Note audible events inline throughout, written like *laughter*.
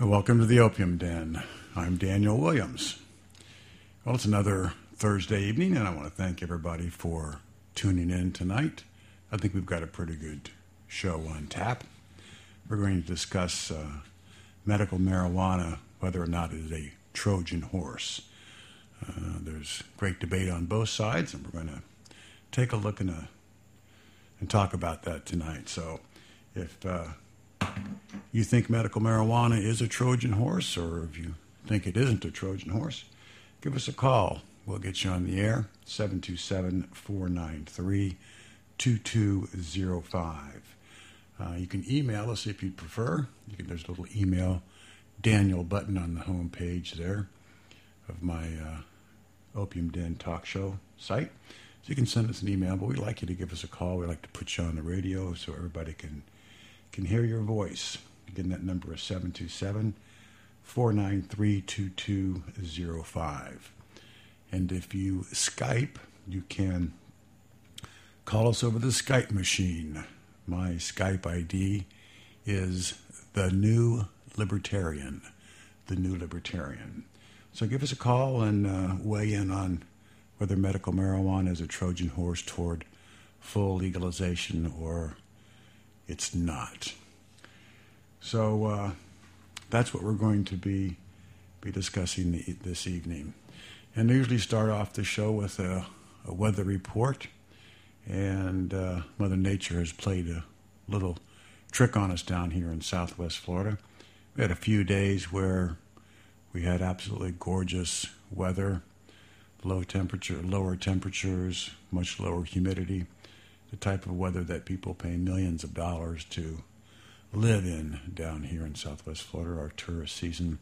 Welcome to the Opium Den. I'm Daniel Williams. Well, it's another Thursday evening, and I want to thank everybody for tuning in tonight. I think we've got a pretty good show on tap. We're going to discuss uh, medical marijuana, whether or not it is a Trojan horse. Uh, there's great debate on both sides, and we're going to take a look and, a, and talk about that tonight. So, if uh, you think medical marijuana is a Trojan horse, or if you think it isn't a Trojan horse, give us a call. We'll get you on the air, 727 493 2205. Uh, you can email us if you prefer. You can, there's a little email Daniel button on the home page there of my uh, Opium Den talk show site. So you can send us an email, but we'd like you to give us a call. We'd like to put you on the radio so everybody can can hear your voice. Again, that number is 727 493 2205. And if you Skype, you can call us over the Skype machine. My Skype ID is the New Libertarian. The New Libertarian. So give us a call and uh, weigh in on whether medical marijuana is a Trojan horse toward full legalization or it's not. So uh, that's what we're going to be be discussing the, this evening. And I usually start off the show with a, a weather report. And uh, Mother Nature has played a little trick on us down here in southwest Florida. We had a few days where we had absolutely gorgeous weather, low temperature, lower temperatures, much lower humidity, the type of weather that people pay millions of dollars to live in down here in southwest Florida. Our tourist season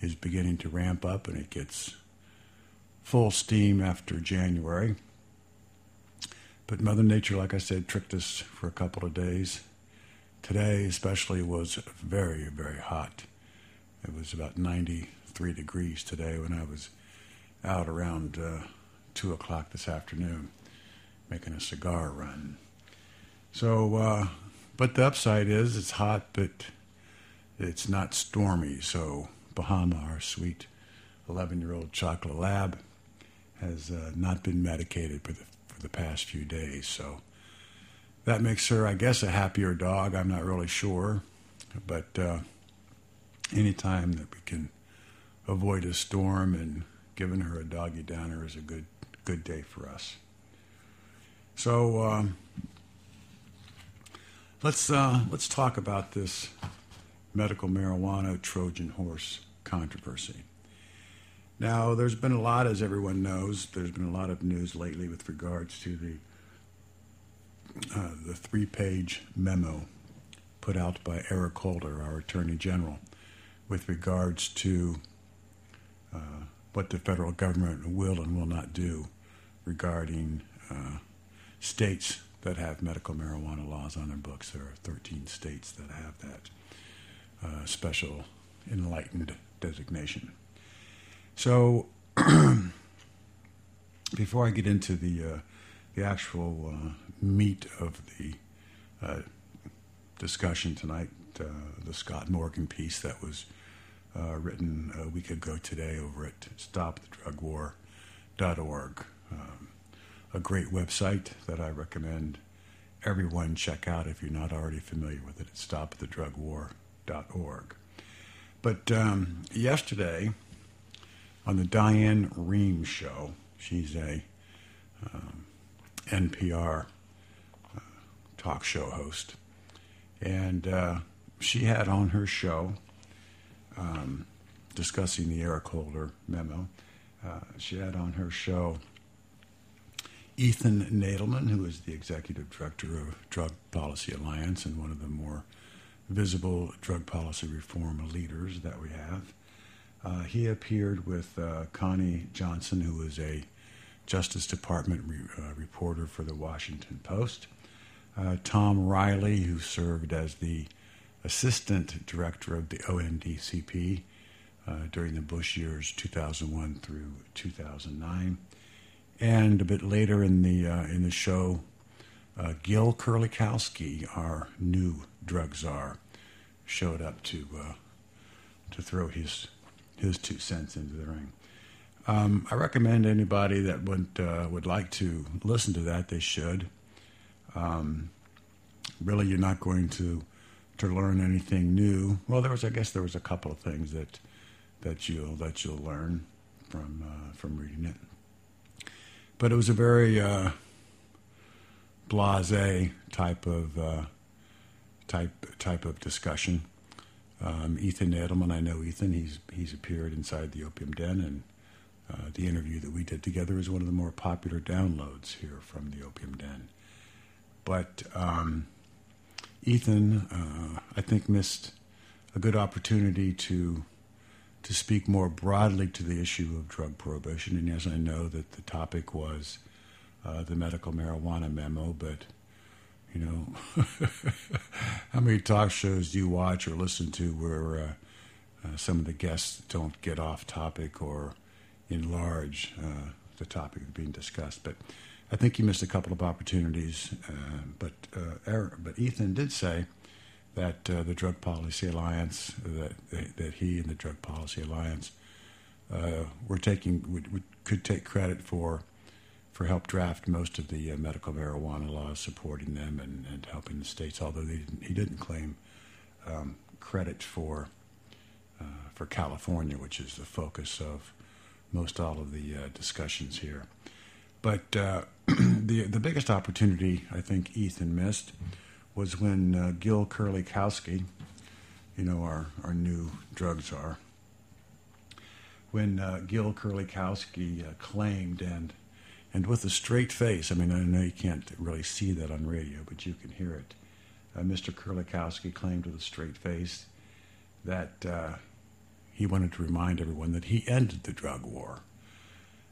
is beginning to ramp up and it gets full steam after January. But Mother Nature, like I said, tricked us for a couple of days. Today, especially, was very, very hot. It was about 93 degrees today when I was out around uh, 2 o'clock this afternoon making a cigar run. So, uh, but the upside is it's hot, but it's not stormy. So, Bahama, our sweet 11 year old chocolate lab, has uh, not been medicated for the, for the past few days. So, that makes her, I guess, a happier dog. I'm not really sure. But uh, anytime that we can avoid a storm and giving her a doggy downer is a good good day for us. So um, let's uh, let's talk about this medical marijuana Trojan horse controversy. Now, there's been a lot, as everyone knows, there's been a lot of news lately with regards to the uh, the three-page memo put out by Eric Holder, our Attorney General, with regards to uh, what the federal government will and will not do regarding uh, states that have medical marijuana laws on their books. There are 13 states that have that uh, special enlightened designation. So, *clears throat* before I get into the uh, the actual uh, meat of the uh, discussion tonight, uh, the Scott Morgan piece that was uh, written a week ago today over at StopTheDrugWar.org. Um, a great website that I recommend everyone check out if you're not already familiar with it. It's stopthedrugwar.org. But um, yesterday on the Diane Rehm show, she's a um, NPR uh, talk show host, and uh, she had on her show um, discussing the Eric Holder memo. Uh, she had on her show Ethan Nadelmann, who is the executive director of Drug Policy Alliance and one of the more visible drug policy reform leaders that we have. Uh, he appeared with uh, Connie Johnson, who is a Justice Department re- uh, reporter for the Washington Post. Uh, Tom Riley, who served as the assistant director of the ONDCP uh, during the Bush years 2001 through 2009. And a bit later in the uh, in the show, uh, Gil Kerlikowske, our new drug czar, showed up to uh, to throw his his two cents into the ring. Um, I recommend anybody that would uh, would like to listen to that. They should. Um, really, you're not going to to learn anything new. Well, there was, I guess, there was a couple of things that that you'll that you'll learn from uh, from reading it. But it was a very uh, blase type of uh, type type of discussion. Um, Ethan Edelman, I know Ethan. He's he's appeared inside the Opium Den, and uh, the interview that we did together is one of the more popular downloads here from the Opium Den. But um, Ethan, uh, I think, missed a good opportunity to to speak more broadly to the issue of drug prohibition. And yes, I know that the topic was uh, the medical marijuana memo, but you know, *laughs* how many talk shows do you watch or listen to where uh, uh, some of the guests don't get off topic or enlarge uh, the topic being discussed? But I think you missed a couple of opportunities. Uh, but uh, but Ethan did say that uh, the Drug Policy Alliance, that that he and the Drug Policy Alliance were taking would, would, could take credit for for help draft most of the uh, medical marijuana laws supporting them and, and helping the states. Although didn't, he didn't claim um, credit for uh, for California, which is the focus of most all of the uh, discussions here. But uh, *clears throat* the the biggest opportunity I think Ethan missed was when uh, Gil Kerlikowske, you know our our new drug czar, when uh, Gil Kerlikowske claimed and and with a straight face. I mean, I know you can't really see that on radio, but you can hear it. Uh, Mr. Kerlikowske claimed with a straight face that uh, he wanted to remind everyone that he ended the drug war.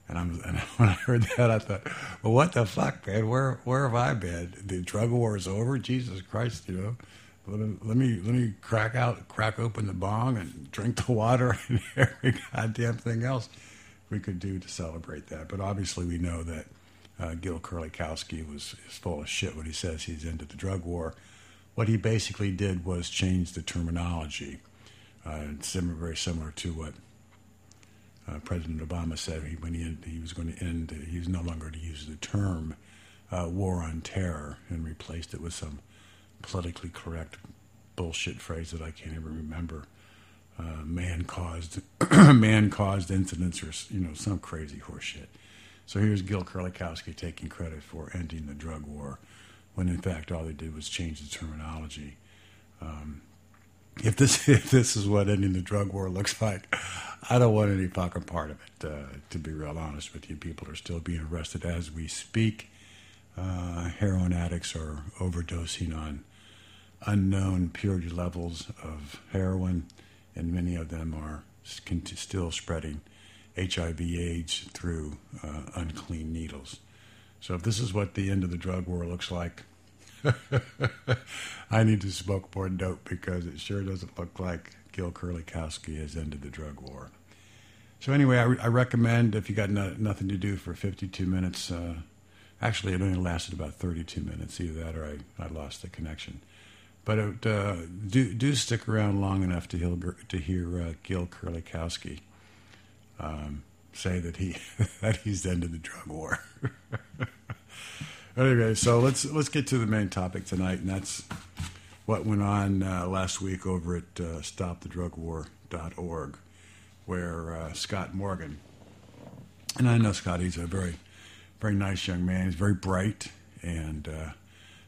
And, I'm, and *laughs* when I heard that, I thought, well, what the fuck, man? Where where have I been? The drug war is over. Jesus Christ, you know. Let me, let me let me crack out, crack open the bong, and drink the water *laughs* and every goddamn thing else we could do to celebrate that. But obviously, we know that uh, Gil Kerlikowske was is full of shit when he says he's into the drug war. What he basically did was change the terminology. Uh, similar, very similar to what uh, President Obama said he, when he, he was going to end, he was no longer to use the term uh, war on terror and replaced it with some politically correct bullshit phrase that I can't even remember uh, man caused *clears throat* man caused incidents or you know some crazy horseshit. So here's Gil Kerlikowske taking credit for ending the drug war, when in fact all they did was change the terminology. Um, if this *laughs* if this is what ending the drug war looks like, I don't want any fucking part of it. Uh, to be real honest with you, people are still being arrested as we speak. Uh, heroin addicts are overdosing on unknown purity levels of heroin and many of them are still spreading HIV/AIDS through uh, unclean needles. So if this is what the end of the drug war looks like, *laughs* I need to smoke more dope because it sure doesn't look like Gil Kerlikowske has ended the drug war. So anyway, I, re- I recommend if you got no- nothing to do for 52 minutes. Uh, actually, it only lasted about 32 minutes. Either that or I, I lost the connection. But uh, do do stick around long enough to hear to hear uh, Gil Kerlikowske um, say that he *laughs* that he's ended the drug war. *laughs* anyway, so let's let's get to the main topic tonight, and that's what went on uh, last week over at uh, StopTheDrugWar.org, where uh, Scott Morgan, and I know Scott, he's a very very nice young man. He's very bright and uh,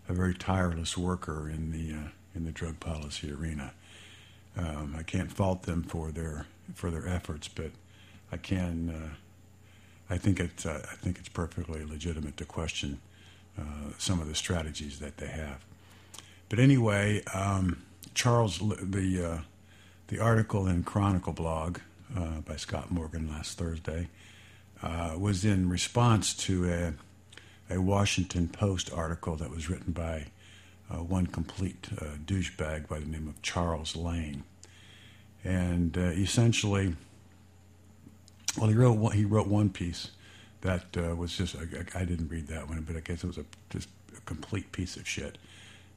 a very tireless worker in the uh, in the drug policy arena. Um, I can't fault them for their for their efforts, but I can. Uh, I think it's uh, I think it's perfectly legitimate to question some of the strategies that they have. But anyway, um, Charles, the uh, the article in Chronicle blog uh, by Scott Morgan last Thursday was in response to a a Washington Post article that was written by uh, one complete uh, douchebag by the name of Charles Lane. And uh, essentially, well, he wrote he wrote one piece that uh, was just I, I, didn't read that one, but I guess it was a just a complete piece of shit.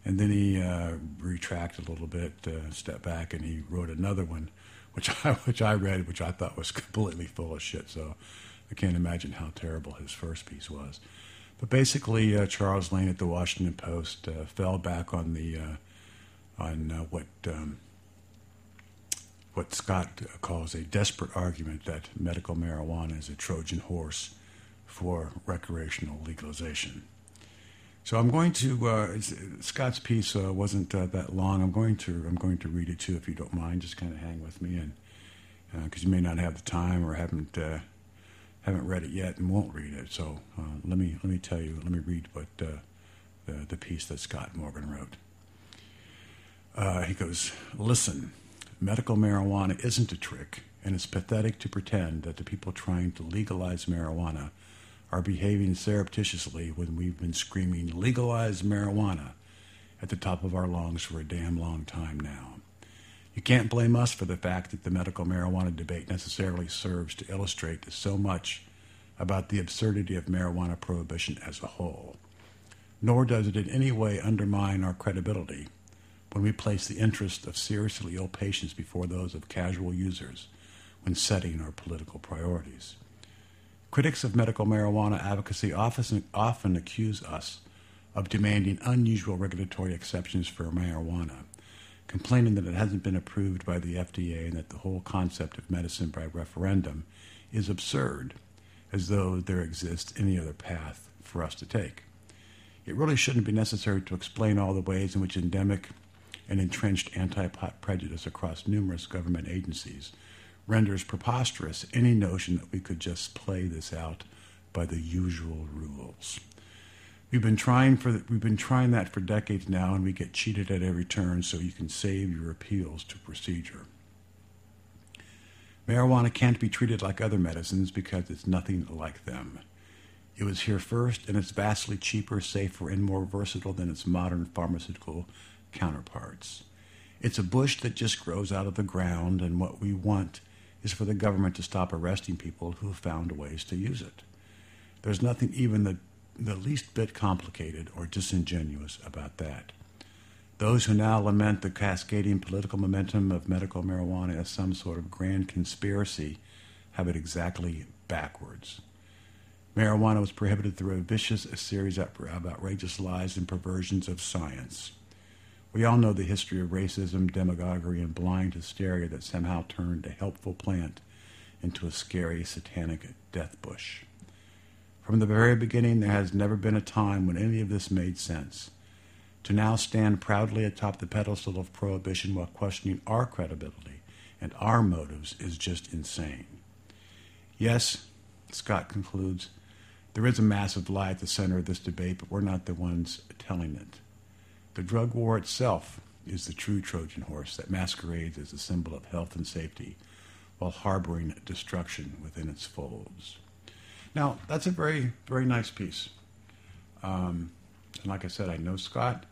And then he uh, retracted a little bit, uh, stepped back, and he wrote another one, which I *laughs* which I read, which I thought was *laughs* completely full of shit. So I can't imagine how terrible his first piece was. But basically, uh, Charles Lane at the Washington Post uh, fell back on the uh, on what um, what Scott calls a desperate argument that medical marijuana is a Trojan horse for recreational legalization. So I'm going to uh, Scott's piece uh, wasn't that long. I'm going to I'm going to read it too, if you don't mind. Just kind of hang with me, and because you may not have the time or haven't haven't read it yet and won't read it. So uh, let me let me tell you. Let me read what uh, the the piece that Scott Morgan wrote. Uh, he goes, "Listen, medical marijuana isn't a trick, and it's pathetic to pretend that the people trying to legalize marijuana are behaving surreptitiously when we've been screaming legalize marijuana at the top of our lungs for a damn long time now." You can't blame us for the fact that the medical marijuana debate necessarily serves to illustrate so much about the absurdity of marijuana prohibition as a whole. Nor does it in any way undermine our credibility when we place the interests of seriously ill patients before those of casual users when setting our political priorities. Critics of medical marijuana advocacy often, often accuse us of demanding unusual regulatory exceptions for marijuana complaining that it hasn't been approved by the FDA and that the whole concept of medicine by referendum is absurd, as though there exists any other path for us to take. It really shouldn't be necessary to explain all the ways in which endemic and entrenched anti pot prejudice across numerous government agencies renders preposterous any notion that we could just play this out by the usual rules. We've been trying for we've been trying that for decades now, and we get cheated at every turn. So you can save your appeals to procedure. Marijuana can't be treated like other medicines because it's nothing like them. It was here first, and it's vastly cheaper, safer, and more versatile than its modern pharmaceutical counterparts. It's a bush that just grows out of the ground, and what we want is for the government to stop arresting people who have found ways to use it. There's nothing even the the least bit complicated or disingenuous about that. Those who now lament the cascading political momentum of medical marijuana as some sort of grand conspiracy have it exactly backwards. Marijuana was prohibited through a vicious series of outrageous lies and perversions of science. We all know the history of racism, demagoguery, and blind hysteria that somehow turned a helpful plant into a scary satanic death bush. From the very beginning, there has never been a time when any of this made sense. To now stand proudly atop the pedestal of prohibition while questioning our credibility and our motives is just insane. Yes, Scott concludes, there is a massive lie at the center of this debate, but we're not the ones telling it. The drug war itself is the true Trojan horse that masquerades as a symbol of health and safety while harboring destruction within its folds. Now, that's a very, very nice piece. Um, and like I said, I know Scott.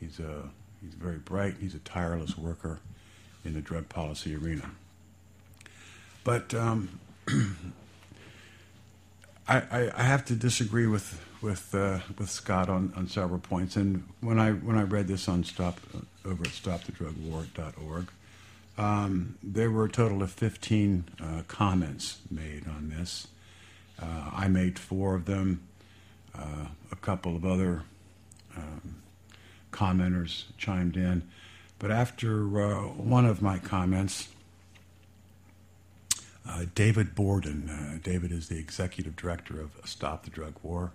He's, a, he's very bright. He's a tireless worker in the drug policy arena. But um, *clears throat* I, I, I, have to disagree with with uh, with Scott on, on several points. And when I when I read this on stop over at stopthedrugwar.org, um, there were a total of 15 uh, comments made on this. Uh, I made four of them. Uh, a couple of other um, commenters chimed in. But after uh, one of my comments, uh, David Borden, uh, David is the executive director of Stop the Drug War,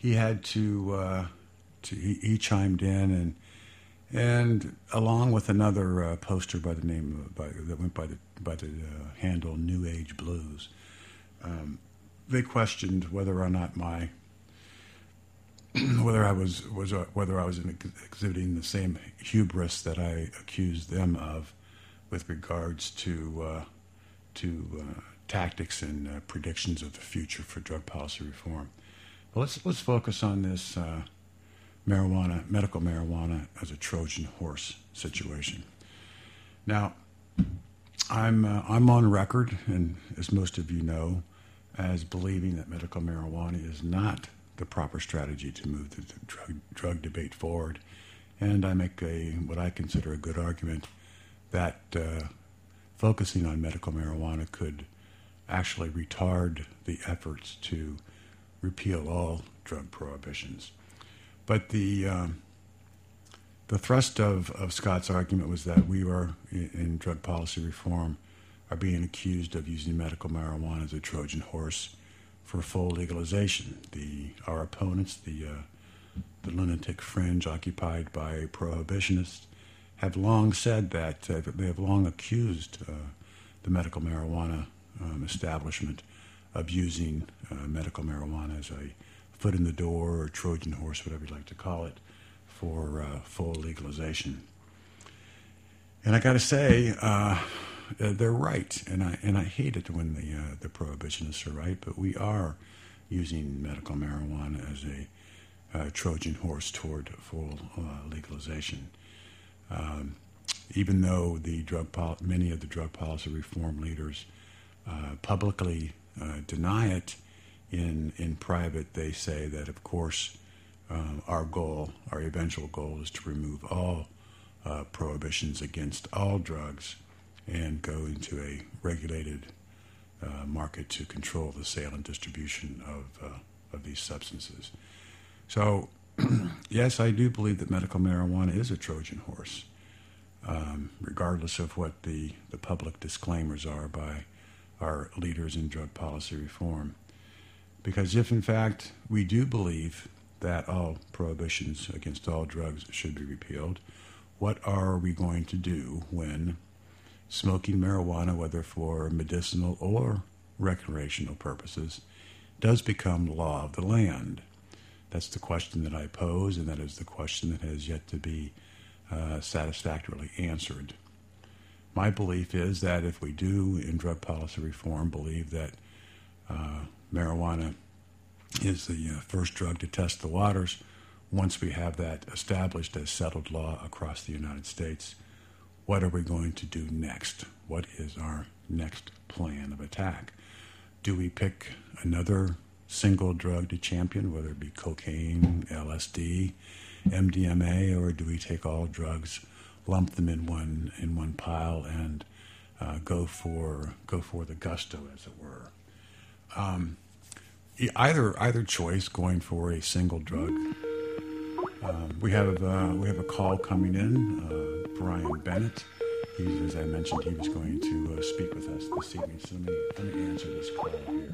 he had to, uh, to he, he, chimed in and and along with another poster by the name of, by, that went by the by the handle New Age Blues. Um, they questioned whether or not my *clears throat* whether I was was uh, whether I was exhibiting the same hubris that I accused them of with regards to uh, to uh, tactics and uh, predictions of the future for drug policy reform. But let's let's focus on this uh, marijuana, medical marijuana, as a Trojan horse situation. Now, I'm uh, I'm on record, and as most of you know, as believing that medical marijuana is not the proper strategy to move the drug, drug debate forward. And I make a what I consider a good argument that uh, focusing on medical marijuana could actually retard the efforts to repeal all drug prohibitions. But the um, the thrust of, of Scott's argument was that we are in, in drug policy reform are being accused of using medical marijuana as a Trojan horse for full legalization. The our opponents, the uh, the lunatic fringe occupied by prohibitionists, have long said that uh, they have long accused uh, the medical marijuana um, establishment of using uh, medical marijuana as a foot in the door or Trojan horse, whatever you like to call it, for uh, full legalization. And I got to say, uh, they're right, and I and I hate it when the uh, the prohibitionists are right, but we are using medical marijuana as a uh, Trojan horse toward full uh, legalization. Um, even though the drug pol- many of the drug policy reform leaders uh, publicly uh, deny it, in in private they say that of course uh, our goal, our eventual goal, is to remove all uh, prohibitions against all drugs and go into a regulated uh, market to control the sale and distribution of uh, of these substances. So, *clears throat* yes, I do believe that medical marijuana is a Trojan horse, um, regardless of what the, the public disclaimers are by our leaders in drug policy reform. Because if, in fact, we do believe that all prohibitions against all drugs should be repealed, what are we going to do when smoking marijuana, whether for medicinal or recreational purposes, does become law of the land? That's the question that I pose, and that is the question that has yet to be uh, satisfactorily answered. My belief is that if we do, in drug policy reform, believe that uh, marijuana is the uh, first drug to test the waters, once we have that established as settled law across the United States, what are we going to do next? What is our next plan of attack? Do we pick another single drug to champion, whether it be cocaine, LSD, MDMA, or do we take all drugs, lump them in one in one pile, and uh, go for go for the gusto, as it were? Um, either either choice, going for a single drug. Um, we have uh, we have a call coming in. Uh, Brian Bennett. He's, as I mentioned, he was going to uh, speak with us this evening. So let me let me answer this call here.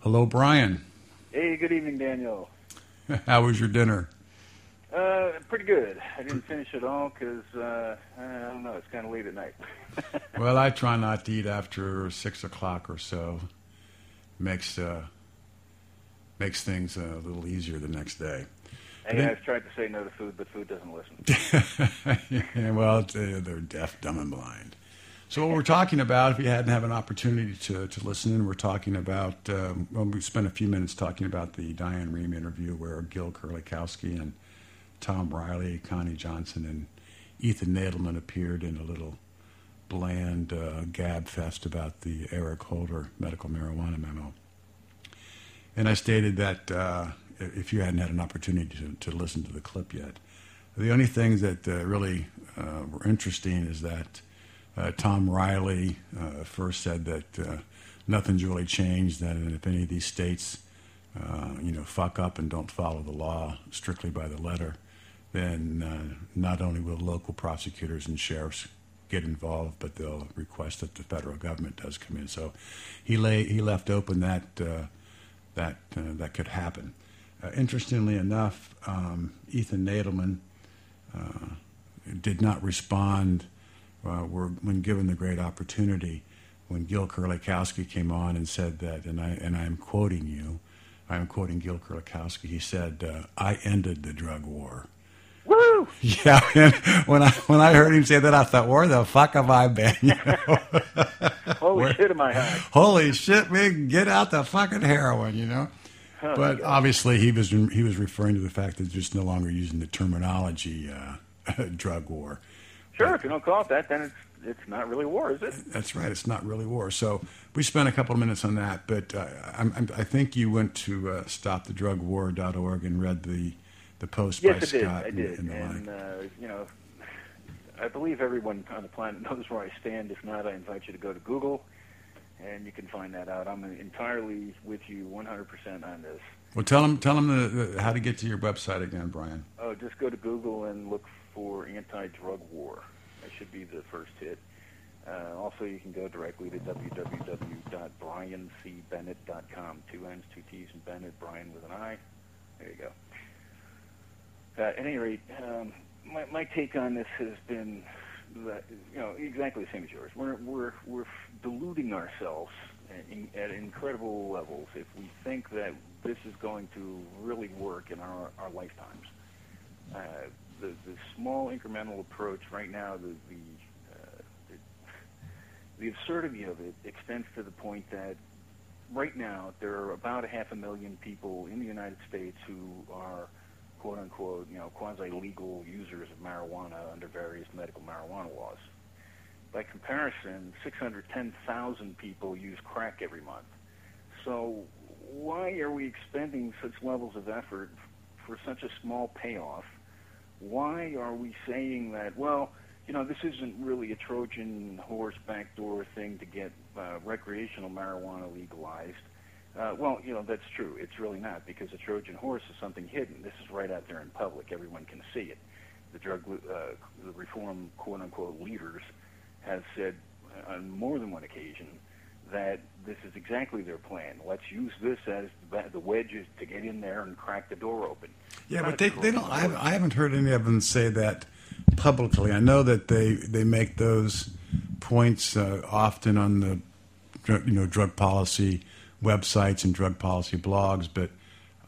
Hello, Brian. Hey, good evening, Daniel. *laughs* How was your dinner? Uh, pretty good. I didn't finish it all because uh, I don't know. It's kind of late at night. *laughs* well, I try not to eat after six o'clock or so. Makes uh, makes things a little easier the next day. Hey, I've tried to say no to food, but food doesn't listen. *laughs* yeah, well, they're deaf, dumb, and blind. So what we're talking about, if you hadn't have an opportunity to, to listen in, we're talking about, um, well, we spent a few minutes talking about the Diane Rehm interview where Gil Kerlikowske and Tom Riley, Connie Johnson, and Ethan Nadelmann appeared in a little bland uh, gab fest about the Eric Holder medical marijuana memo. And I stated that uh, if you hadn't had an opportunity to, to, listen to the clip yet, the only things that uh, really uh, were interesting is that uh, Tom Riley uh, first said that nothing's really changed, that if any of these states, you know, fuck up and don't follow the law strictly by the letter, then uh, not only will local prosecutors and sheriffs get involved, but they'll request that the federal government does come in. So he lay he left open that uh, that that could happen. interestingly enough, um, Ethan Nadelmann did not respond uh, when given the great opportunity, when Gil Kerlikowske came on and said that, and I and I'm quoting you, I'm quoting Gil Kerlikowske. He said, uh, "I ended the drug war." *laughs* Yeah, and when I when I heard him say that, I thought, "Where the fuck have I been?" You know? *laughs* Holy Where, shit, am I high? Holy shit, man! Get out the fucking heroin, you know. Oh, but obviously, he was he was referring to the fact that just no longer using the terminology uh, *laughs* "drug war." Sure, if you don't call it that, then it's it's not really war, is it? That's right. It's not really war. So we spent a couple of minutes on that, but uh, I'm, I'm, i think you went to uh, stopthedrugwar.org and read the the post yes, by Scott. Did. I did. And, and uh, you know, I believe everyone on the planet *laughs* knows where I stand. If not, I invite you to go to Google, and you can find that out. I'm entirely with you 100% on this. Well, tell them tell them the, the, how to get to your website again, Brian. Oh, just go to Google and look for anti-drug war. That should be the first hit. Uh, also, you can go directly to www.briancbennett.com. Two N's, two T's, and Bennett. Brian with an I. There you go. Uh, at any rate, um, my, my take on this has been that, you know exactly the same as yours. We're we're we're deluding ourselves in, at incredible levels if we think that this is going to really work in our our lifetimes. Uh, the the small incremental approach right now, the the, uh, the the absurdity of it extends to the point that right now there are about a half a million people in the United States who are quote unquote, you know, quasi legal users of marijuana under various medical marijuana laws. By comparison, 610,000 people use crack every month. So why are we expending such levels of effort for such a small payoff? Why are we saying that, well, you know, this isn't really a Trojan horse backdoor thing to get uh, recreational marijuana legalized? Uh, well, you know, that's true. It's really not because a Trojan horse is something hidden. This is right out there in public. Everyone can see it. The drug uh, the reform quote unquote leaders have said on more than one occasion that this is exactly their plan. Let's use this as the wedge to get in there and crack the door open. Yeah, but they, they don't. I haven't, I haven't heard any of them say that publicly. I know that they they make those points uh, often on the you know drug policy websites and drug policy blogs. But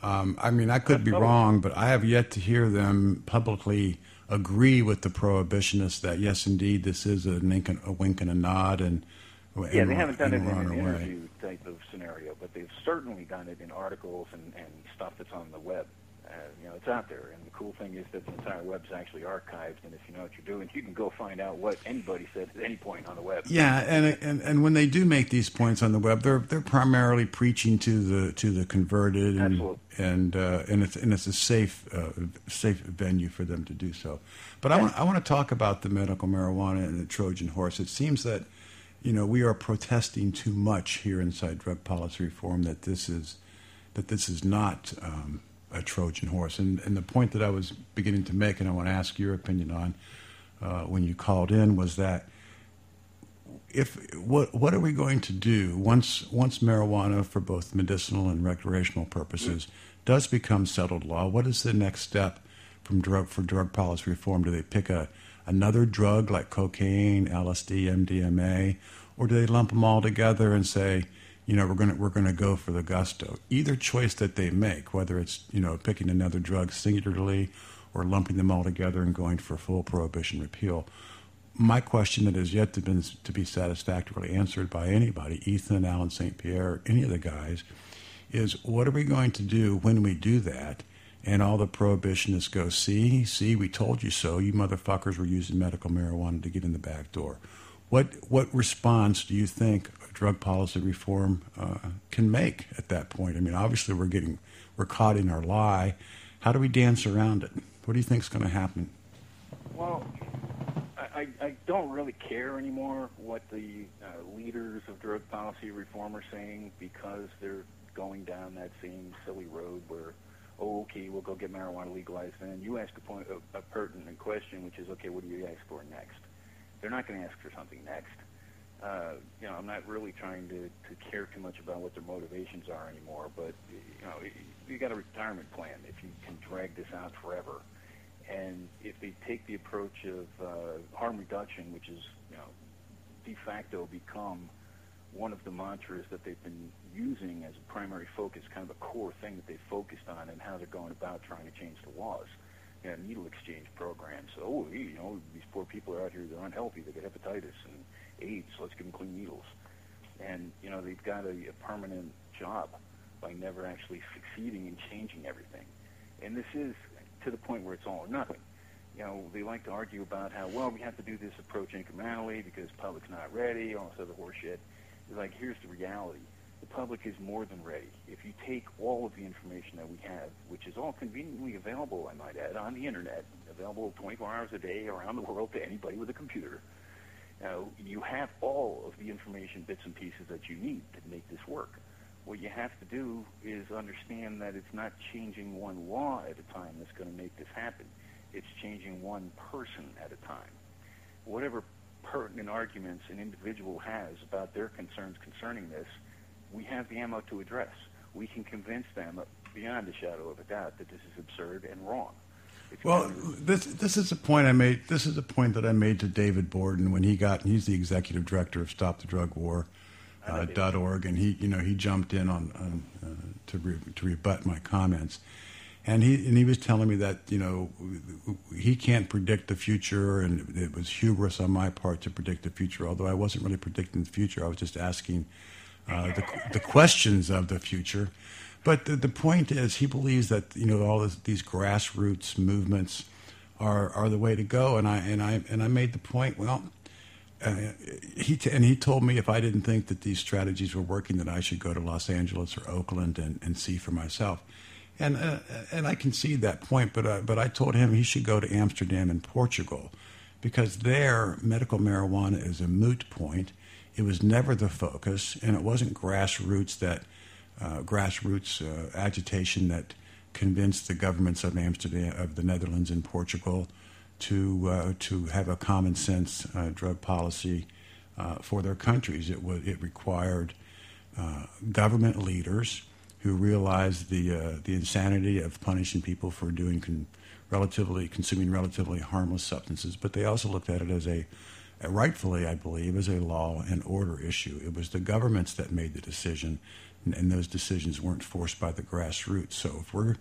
um, I mean, I could be wrong, but I have yet to hear them publicly agree with the prohibitionists that yes, indeed, this is a, wink and a, wink and a nod, and yeah, they haven't done it in an interview type of scenario, but they've certainly done it in articles and, and stuff that's on the web. Uh, you know, it's out there. And cool thing is that the entire web's actually archived, and if you know what you're doing, you can go find out what anybody said at any point on the web. Yeah, and and, and when they do make these points on the web, they're they're primarily preaching to the to the converted, and Absolutely. and uh, and it's and it's a safe uh, safe venue for them to do so. But I want I want to talk about the medical marijuana and the Trojan horse. It seems that you know we are protesting too much here inside drug policy reform that this is that this is not. Um, a Trojan horse. And, and the point that I was beginning to make, and I want to ask your opinion on uh, when you called in, was that if what what are we going to do once once marijuana for both medicinal and recreational purposes does become settled law? What is the next step from drug for drug policy reform? Do they pick a another drug like cocaine, LSD, MDMA, or do they lump them all together and say, you know, we're going to we're going to go for the gusto. Either choice that they make, whether it's you know picking another drug singularly or lumping them all together and going for full prohibition repeal. My question that has yet to been to be satisfactorily answered by anybody, Ethan, Alan St. Pierre, any of the guys, is what are we going to do when we do that? And all the prohibitionists go, see, see, we told you so. You motherfuckers were using medical marijuana to get in the back door. What what response do you think drug policy reform uh, can make at that point. I mean, obviously we're getting we're caught in our lie. How do we dance around it? What do you think is going to happen? Well, I, I don't really care anymore what the uh, leaders of drug policy reform are saying because they're going down that same silly road where, oh, okay, we'll go get marijuana legalized. And you ask a, point, a, a pertinent question, which is, okay, what do you ask for next? They're not going to ask for something next uh, you know, I'm not really trying to, to care too much about what their motivations are anymore. But you know, you got a retirement plan if you can drag this out forever, and if they take the approach of uh, harm reduction, which is you know de facto become one of the mantras that they've been using as a primary focus, kind of a core thing that they've focused on, and how they're going about trying to change the laws. You know, needle exchange programs. Oh, you know, these poor people are out here; they're unhealthy. They get hepatitis and AIDS. Let's give them clean needles. And you know they've got a, a permanent job by never actually succeeding in changing everything. And this is to the point where it's all or nothing. You know, they like to argue about how well we have to do this approach incrementally because the public's not ready, all this other horseshit. It's like here's the reality: the public is more than ready. If you take all of the information that we have, which is all conveniently available, I might add, on the internet, available 24 hours a day around the world to anybody with a computer, uh, you have all of the information, bits and pieces that you need to make this work. What you have to do is understand that it's not changing one law at a time that's going to make this happen. It's changing one person at a time. Whatever pertinent arguments an individual has about their concerns concerning this, we have the ammo to address. We can convince them beyond a shadow of a doubt that this is absurd and wrong. Well, this this is a point I made. This is a point that I made to David Borden when he got. He's the executive director of Stop the Drug War. Uh, dot org, and he, you know, he jumped in on, on uh, to re, to rebut my comments, and he and he was telling me that you know he can't predict the future, and it was hubris on my part to predict the future. Although I wasn't really predicting the future, I was just asking uh, the the questions of the future. But the, the point is, he believes that you know all this, these grassroots movements are are the way to go, and I and I and I made the point. Well, uh, he t- and he told me if I didn't think that these strategies were working, that I should go to Los Angeles or Oakland and, and see for myself. And uh, and I can see that point, but uh, but I told him he should go to Amsterdam and Portugal, because there medical marijuana is a moot point. It was never the focus, and it wasn't grassroots that uh, grassroots uh, agitation that convinced the governments of Amsterdam, of the Netherlands and Portugal, to uh, to have a common sense uh, drug policy uh, for their countries. It it required uh, government leaders who realized the the insanity of punishing people for doing con- relatively consuming relatively harmless substances, but they also looked at it as a rightfully, I believe, as a law and order issue. It was the governments that made the decision and, and those decisions weren't forced by the grassroots. So if we're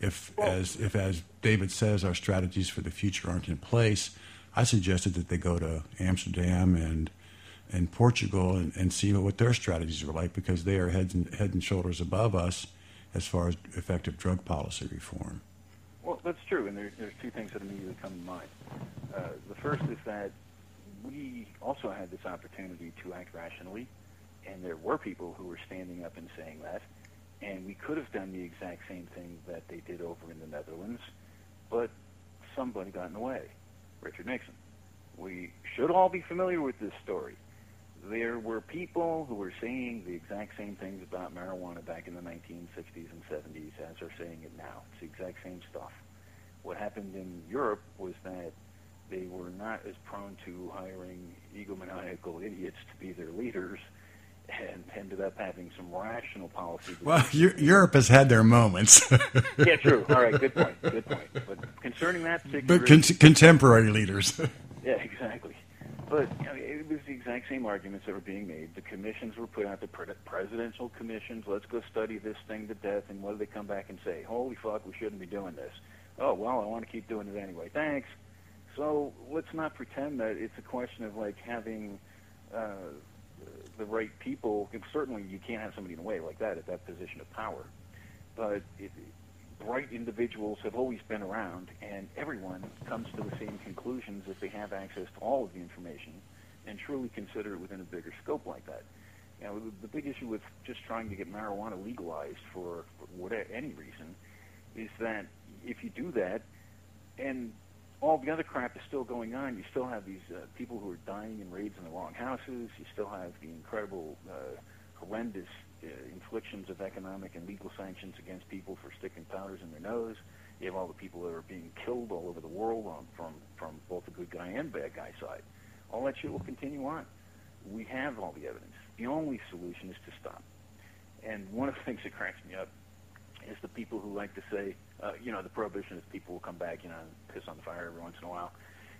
if as if as David says our strategies for the future aren't in place, I suggested that they go to Amsterdam and and Portugal and, and see what their strategies are like because they are head and, head and shoulders above us as far as effective drug policy reform. Well, that's true, and there, there's two things that immediately come to mind. Uh, the first is that we also had this opportunity to act rationally and there were people who were standing up and saying that, and we could have done the exact same thing that they did over in the Netherlands, but somebody got in the way. Richard Nixon. We should all be familiar with this story. There were people who were saying the exact same things about marijuana back in the 1960s and 70s as are saying it now. It's the exact same stuff. What happened in Europe was that they were not as prone to hiring egomaniacal idiots to be their leaders and ended up having some rational policy. Well, Europe has had their moments. *laughs* yeah, true. All right, good point. Good point. But concerning that particular, but con- contemporary leaders. *laughs* yeah, exactly. But you know, it was the exact same arguments that were being made. The commissions were put out, the presidential commissions. Let's go study this thing to death. And what do they come back and say? Holy fuck, we shouldn't be doing this. Oh well, I want to keep doing it anyway. Thanks. So let's not pretend that it's a question of like having. Uh, the right people, certainly you can't have somebody in the way like that at that position of power. But it, bright individuals have always been around, and everyone comes to the same conclusions if they have access to all of the information and truly consider it within a bigger scope like that. You know, the, the big issue with just trying to get marijuana legalized for, for whatever, any reason is that if you do that, and all the other crap is still going on. You still have these uh, people who are dying in raids in the wrong houses. You still have the incredible, uh, horrendous uh, inflictions of economic and legal sanctions against people for sticking powders in their nose. You have all the people that are being killed all over the world on, from from both the good guy and bad guy side. All that shit will continue on. We have all the evidence. The only solution is to stop. And one of the *laughs* things that cracks me up is the people who like to say, uh, you know, the prohibitionist people will come back, you know, and piss on the fire every once in a while,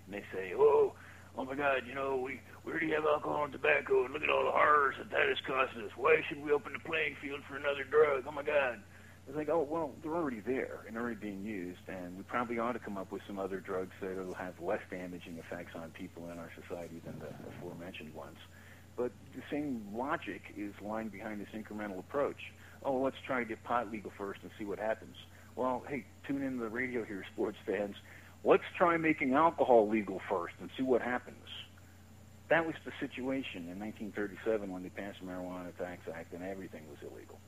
and they say, oh, oh my God, you know, we, we already have alcohol and tobacco, and look at all the horrors that that has caused us. Why should we open the playing field for another drug? Oh my God. It's like, oh, well, they're already there and already being used, and we probably ought to come up with some other drugs that will have less damaging effects on people in our society than the aforementioned ones. But the same logic is lying behind this incremental approach. Oh, let's try to get pot legal first and see what happens. Well, hey, tune in to the radio here, sports fans. Let's try making alcohol legal first and see what happens. that was the situation in 1937 when they passed the Marijuana Tax Act and everything was illegal,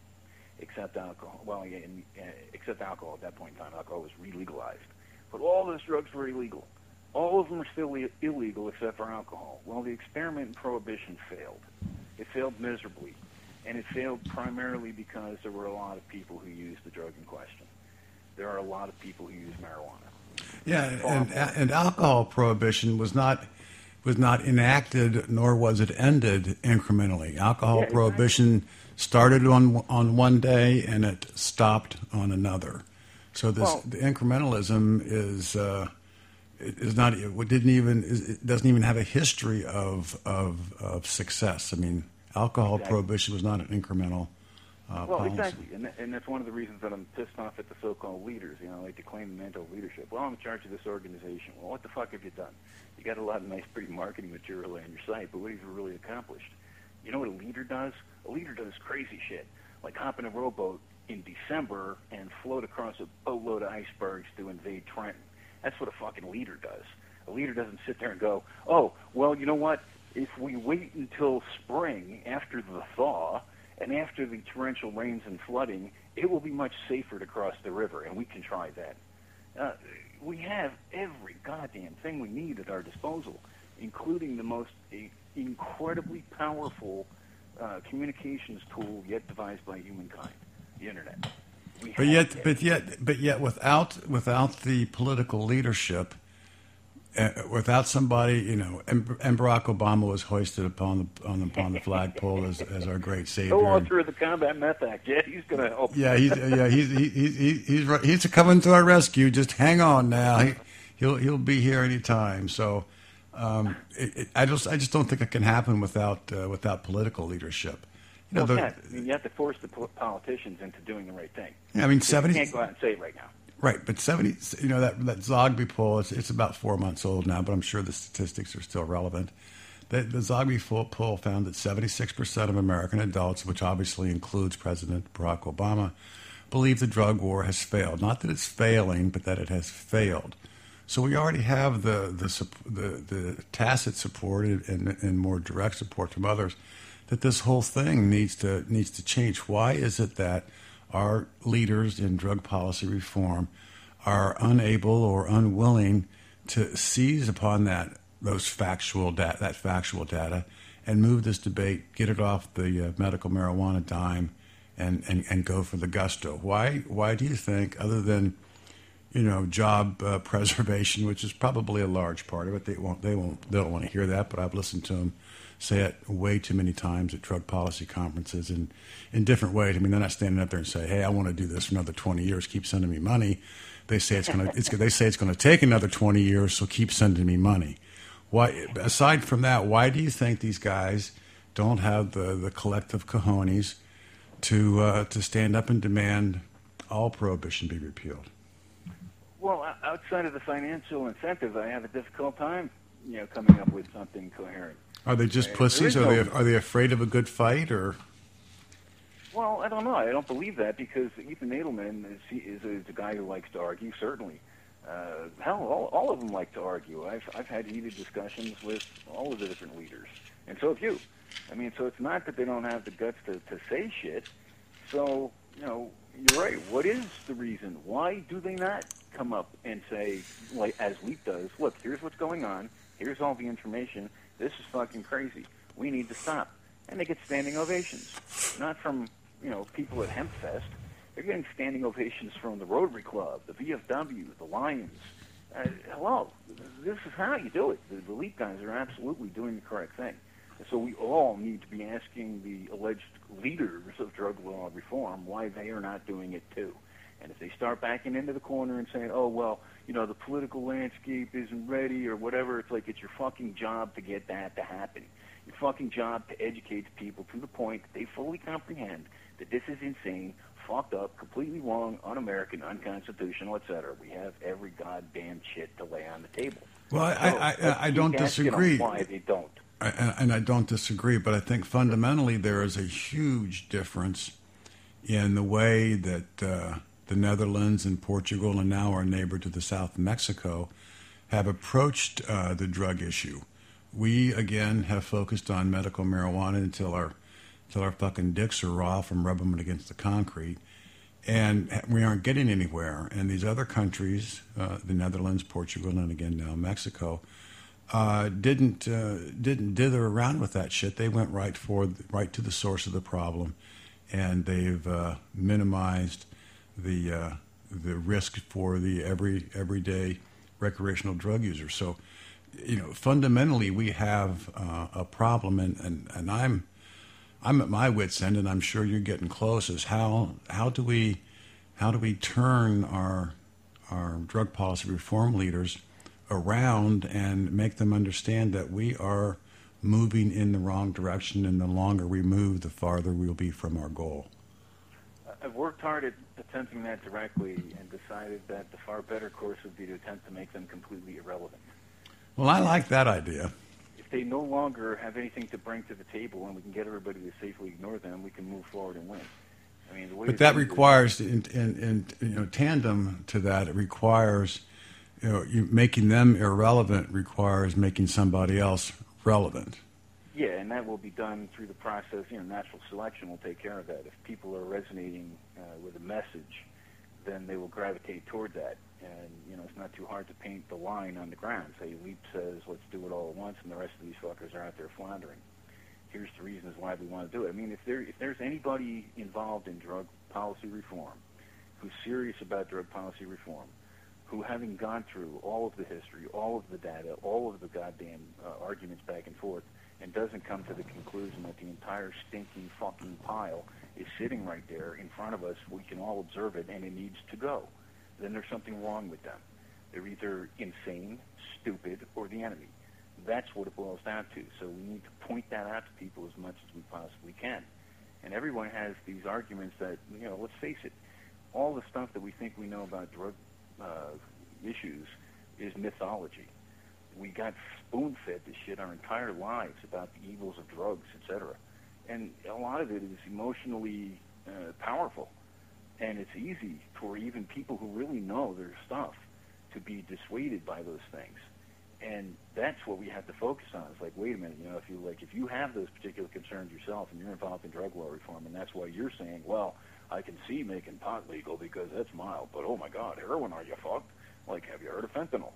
except alcohol. Well, yeah, in, uh, except alcohol at that point in time. Alcohol was re-legalized, but all those drugs were illegal. All of them are still I- illegal except for alcohol. Well, the experiment in prohibition failed. It failed miserably, and it failed primarily because there were a lot of people who used the drug in question. There are a lot of people who use marijuana. Yeah, and, and alcohol prohibition was not was not enacted, nor was it ended incrementally. Alcohol Yeah, exactly. prohibition started on on one day and it stopped on another. So this Well- the incrementalism is uh, is not it didn't even it doesn't even have a history of of, of success. I mean, alcohol Exactly. prohibition was not an incremental uh, Well, policy. exactly, and, and that's one of the reasons that I'm pissed off at the so-called leaders. You know, like to claim mental leadership. Well, I'm in charge of this organization. Well, what the fuck have you done? You got a lot of nice, pretty marketing material on your site, but what have you really accomplished? You know what a leader does? A leader does crazy shit, like hop in a rowboat in December and float across a boatload of icebergs to invade Trenton. That's what a fucking leader does. A leader doesn't sit there and go, "Oh, well, you know what? If we wait until spring after the thaw." And after the torrential rains and flooding, it will be much safer to cross the river, and we can try that. Uh, we have every goddamn thing we need at our disposal, including the most incredibly powerful uh, communications tool yet devised by humankind, the internet. We But yet, it. but yet, but yet, without without the political leadership, without somebody, you know, and, and Barack Obama was hoisted upon the on the, upon the flagpole as, as our great savior. Go on through the Combat Meth Act. Yeah, he's going to help. yeah, he's yeah he's he, he, he, he's he's coming to our rescue. Just hang on now. He, he'll he'll be here anytime. So. Um, it, it, I just I just don't think it can happen without uh, without political leadership. You know, Well, the- yeah, I mean, you have to force the politicians into doing the right thing. I mean, You 70 can't go out and say it right now. Right, but seventy, you know that that Zogby poll, it's, it's about four months old now, but I'm sure the statistics are still relevant. The, the Zogby poll, found that 76 percent of American adults, which obviously includes President Barack Obama, believe the drug war has failed. Not that it's failing, but that it has failed. So we already have the the the, the tacit support and, and more direct support from others that this whole thing needs to needs to change. Why is it that our leaders in drug policy reform are unable or unwilling to seize upon that those factual da- that factual data and move this debate, get it off the uh, medical marijuana dime, and, and, and go for the gusto? Why why do you think, other than you know, job uh, *laughs* preservation, which is probably a large part of it. They won't, they won't, they don't want to hear that. But I've listened to them say it way too many times at drug policy conferences and in different ways. I mean, they're not standing up there and say, "Hey, I want to do this for another 20 years. Keep sending me money." They say it's going to, it's, they say it's going to take another 20 years, so keep sending me money. Why? Aside from that, why do you think these guys don't have the the collective cojones to uh, to stand up and demand all prohibition be repealed? Well, outside of the financial incentive, I have a difficult time, you know, coming up with something coherent. Are they just There pussies? Are they are they afraid of a good fight? Or Well, I don't know. I don't believe that because Ethan Nadelmann is, he is, is a guy who likes to argue. Certainly, uh, hell, all, all of them like to argue. I've I've had heated discussions with all of the different leaders, and so have you. I mean, so it's not that they don't have the guts to, to say shit. So you know, you're right. What is the reason? Why do they not come up and say, like as Leap does? Look, here's what's going on. Here's all the information. This is fucking crazy. We need to stop. And they get standing ovations, not from you know people at Hempfest. They're getting standing ovations from the Rotary Club, the VFW, the Lions. Uh, hello, this is how you do it. The, the Leap guys are absolutely doing the correct thing. So we all need to be asking the alleged leaders of drug law reform why they are not doing it too. And if they start backing into the corner and saying, "Oh well, you know, the political landscape isn't ready" or whatever, it's like it's your fucking job to get that to happen. Your fucking job to educate the people to the point that they fully comprehend that this is insane, fucked up, completely wrong, un-American, unconstitutional, etc. We have every goddamn shit to lay on the table. well, I So, I, I, let's I don't disagree, Why they don't? I- and, and I don't disagree. But I think fundamentally there is a huge difference in the way that uh, the Netherlands and Portugal and now our neighbor to the south, Mexico, have approached uh, the drug issue. we again have focused on medical marijuana until our until our fucking dicks are raw from rubbing them against the concrete, and we aren't getting anywhere. And these other countries, uh, the Netherlands, Portugal, and again now Mexico, uh, didn't uh, didn't dither around with that shit. They went right for right to the source of the problem, and they've uh, minimized the uh, the risk for the every everyday recreational drug user. So, you know, fundamentally, we have uh, a problem, and, and, and I'm I'm at my wits' end, and I'm sure you're getting close. Is how how do we how do we turn our our drug policy reform leaders around and make them understand that we are moving in the wrong direction, and the longer we move, the farther we'll be from our goal. I've worked hard at attempting that directly and decided that the far better course would be to attempt to make them completely irrelevant. Well, I like that idea. If they no longer have anything to bring to the table and we can get everybody to safely ignore them, we can move forward and win. I mean, but that requires, in, in, in, you know, tandem to that, it requires, you know, you, making them irrelevant requires making somebody else relevant. Yeah, and that will be done through the process. You know, natural selection will take care of that. If people are resonating uh, with a message, then they will gravitate toward that. And you know, it's not too hard to paint the line on the ground. Say, Leap says, "Let's do it all at once," and the rest of these fuckers are out there floundering. Here's the reasons why we want to do it. I mean, if there if there's anybody involved in drug policy reform who's serious about drug policy reform, who having gone through all of the history, all of the data, all of the goddamn uh, arguments back and forth and doesn't come to the conclusion that the entire stinking fucking pile is sitting right there in front of us, we can all observe it, and it needs to go, then there's something wrong with them. They're either insane, stupid, or the enemy. That's what it boils down to. So we need to point that out to people as much as we possibly can. And everyone has these arguments that, you know, let's face it, all the stuff that we think we know about drug uh, issues is mythology we got spoon fed this shit our entire lives about the evils of drugs, etc. And a lot of it is emotionally uh, powerful, and it's easy for even people who really know their stuff to be dissuaded by those things. And that's what we have to focus on. It's like, wait a minute, you know, if you like, if you have those particular concerns yourself, and you're involved in drug law reform, and that's why you're saying, well, I can see making pot legal because that's mild, but oh my God, heroin, are you fucked? Like, have you heard of fentanyl?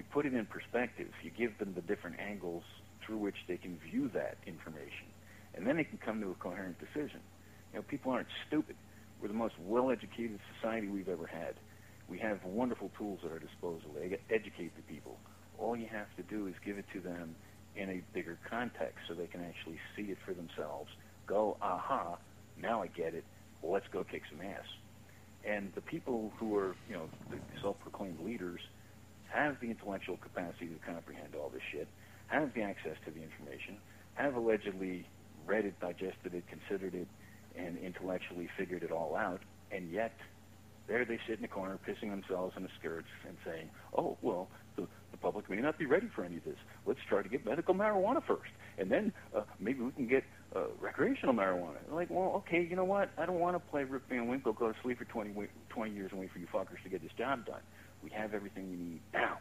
You put it in perspective. You give them the different angles through which they can view that information, and then they can come to a coherent decision. You know, people aren't stupid. We're the most well-educated society we've ever had. We have wonderful tools at our disposal. They educate the people. All you have to do is give it to them in a bigger context so they can actually see it for themselves. Go, aha, now I get it. Let's go kick some ass. And the people who are, you know, the self-proclaimed leaders – have the intellectual capacity to comprehend all this shit, have the access to the information, have allegedly read it, digested it, considered it, and intellectually figured it all out, and yet there they sit in the corner pissing themselves in the skirts and saying, oh, well, the, the public may not be ready for any of this. Let's try to get medical marijuana first, and then uh, maybe we can get uh, recreational marijuana. Like, well, okay, you know what? I don't want to play Rip Van Winkle, go to sleep for 20, 20 years and wait for you fuckers to get this job done. We have everything we need now.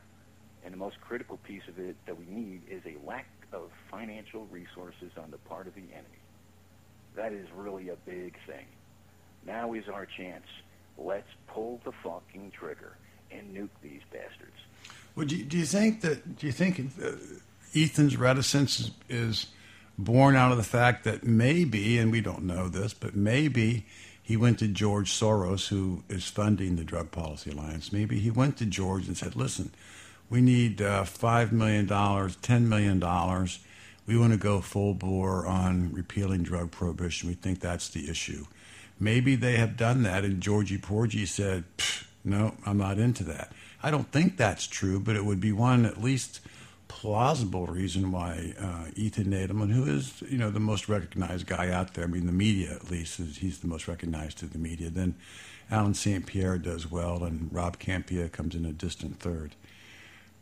And the most critical piece of it that we need is a lack of financial resources on the part of the enemy. That is really a big thing. Now is our chance. Let's pull the fucking trigger and nuke these bastards. Well, do you, do you think that? Do you think uh, Ethan's reticence is, is born out of the fact that maybe, and we don't know this, but maybe he went to George Soros, who is funding the Drug Policy Alliance. Maybe he went to George and said, listen, we need uh, $5 million, $10 million. We want to go full bore on repealing drug prohibition. We think that's the issue. Maybe they have done that, and Georgie Porgy said, no, I'm not into that. I don't think that's true, but it would be one at least – plausible reason why uh, Ethan Nadelmann, who is you know the most recognized guy out there, I mean the media at least, is he's the most recognized to the media. Then Allen St. Pierre does well, and Rob Kampia comes in a distant third.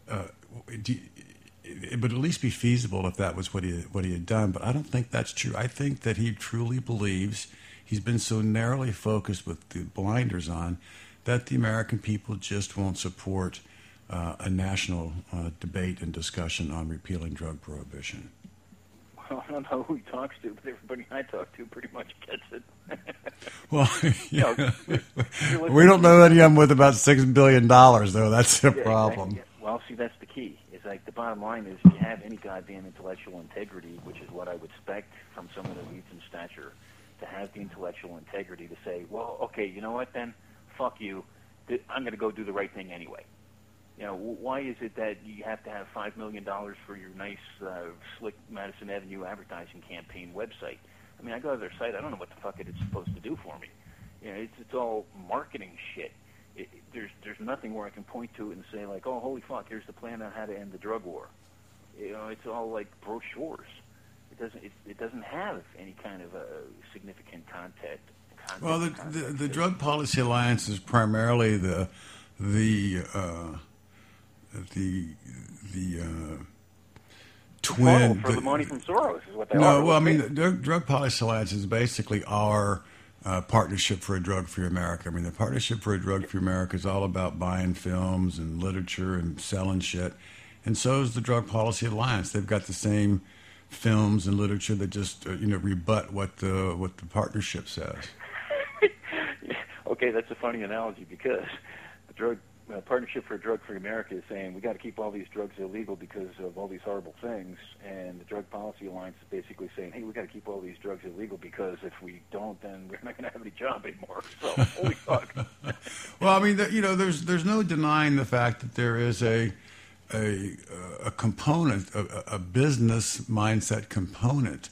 Uh, it would at least be feasible if that was what he what he had done, but I don't think that's true. I think that he truly believes he's been so narrowly focused with the blinders on that the American people just won't support a national uh, debate and discussion on repealing drug prohibition. Well, *laughs* I don't know who he talks to, but everybody I talk to pretty much gets it. *laughs* well, *laughs* we don't know any of them with about six billion dollars, though. That's the Yeah, problem. exactly. Well, see, that's the key. Is like the bottom line is if you have any goddamn intellectual integrity, which is what I would expect from someone of Ethan's stature, to have the intellectual integrity to say, well, okay, you know what then? Fuck you. I'm going to go do the right thing anyway. You know, why is it that you have to have five million dollars for your nice, uh, slick Madison Avenue advertising campaign website? I mean, I go to their site. I don't know what the fuck it is supposed to do for me. You know, it's it's all marketing shit. It, it- there's there's nothing where I can point to it and say like, oh, holy fuck, here's the plan on how to end the drug war. You know, it's all like brochures. It doesn't it, it doesn't have any kind of a significant content. content Well, the, the, the. Drug Policy Alliance is primarily the the uh, the the uh, twin. for the money from Soros is what they are. no, well, I mean, the Drug, Drug Policy Alliance is basically our uh, partnership for a drug free America. I mean, the partnership for a drug free America is all about buying films and literature and selling shit, and so is the Drug Policy Alliance. They've got the same films and literature that just uh, you know rebut what the what the partnership says. *laughs* okay, that's a funny analogy because the drug uh, partnership for drug free America is saying we got to keep all these drugs illegal because of all these horrible things, and the Drug Policy Alliance is basically saying, hey, we got to keep all these drugs illegal because if we don't, then we're not going to have any job anymore. *laughs* So holy fuck. *laughs* Well, I mean, you know, there's there's no denying the fact that there is a a a component, a, a business mindset component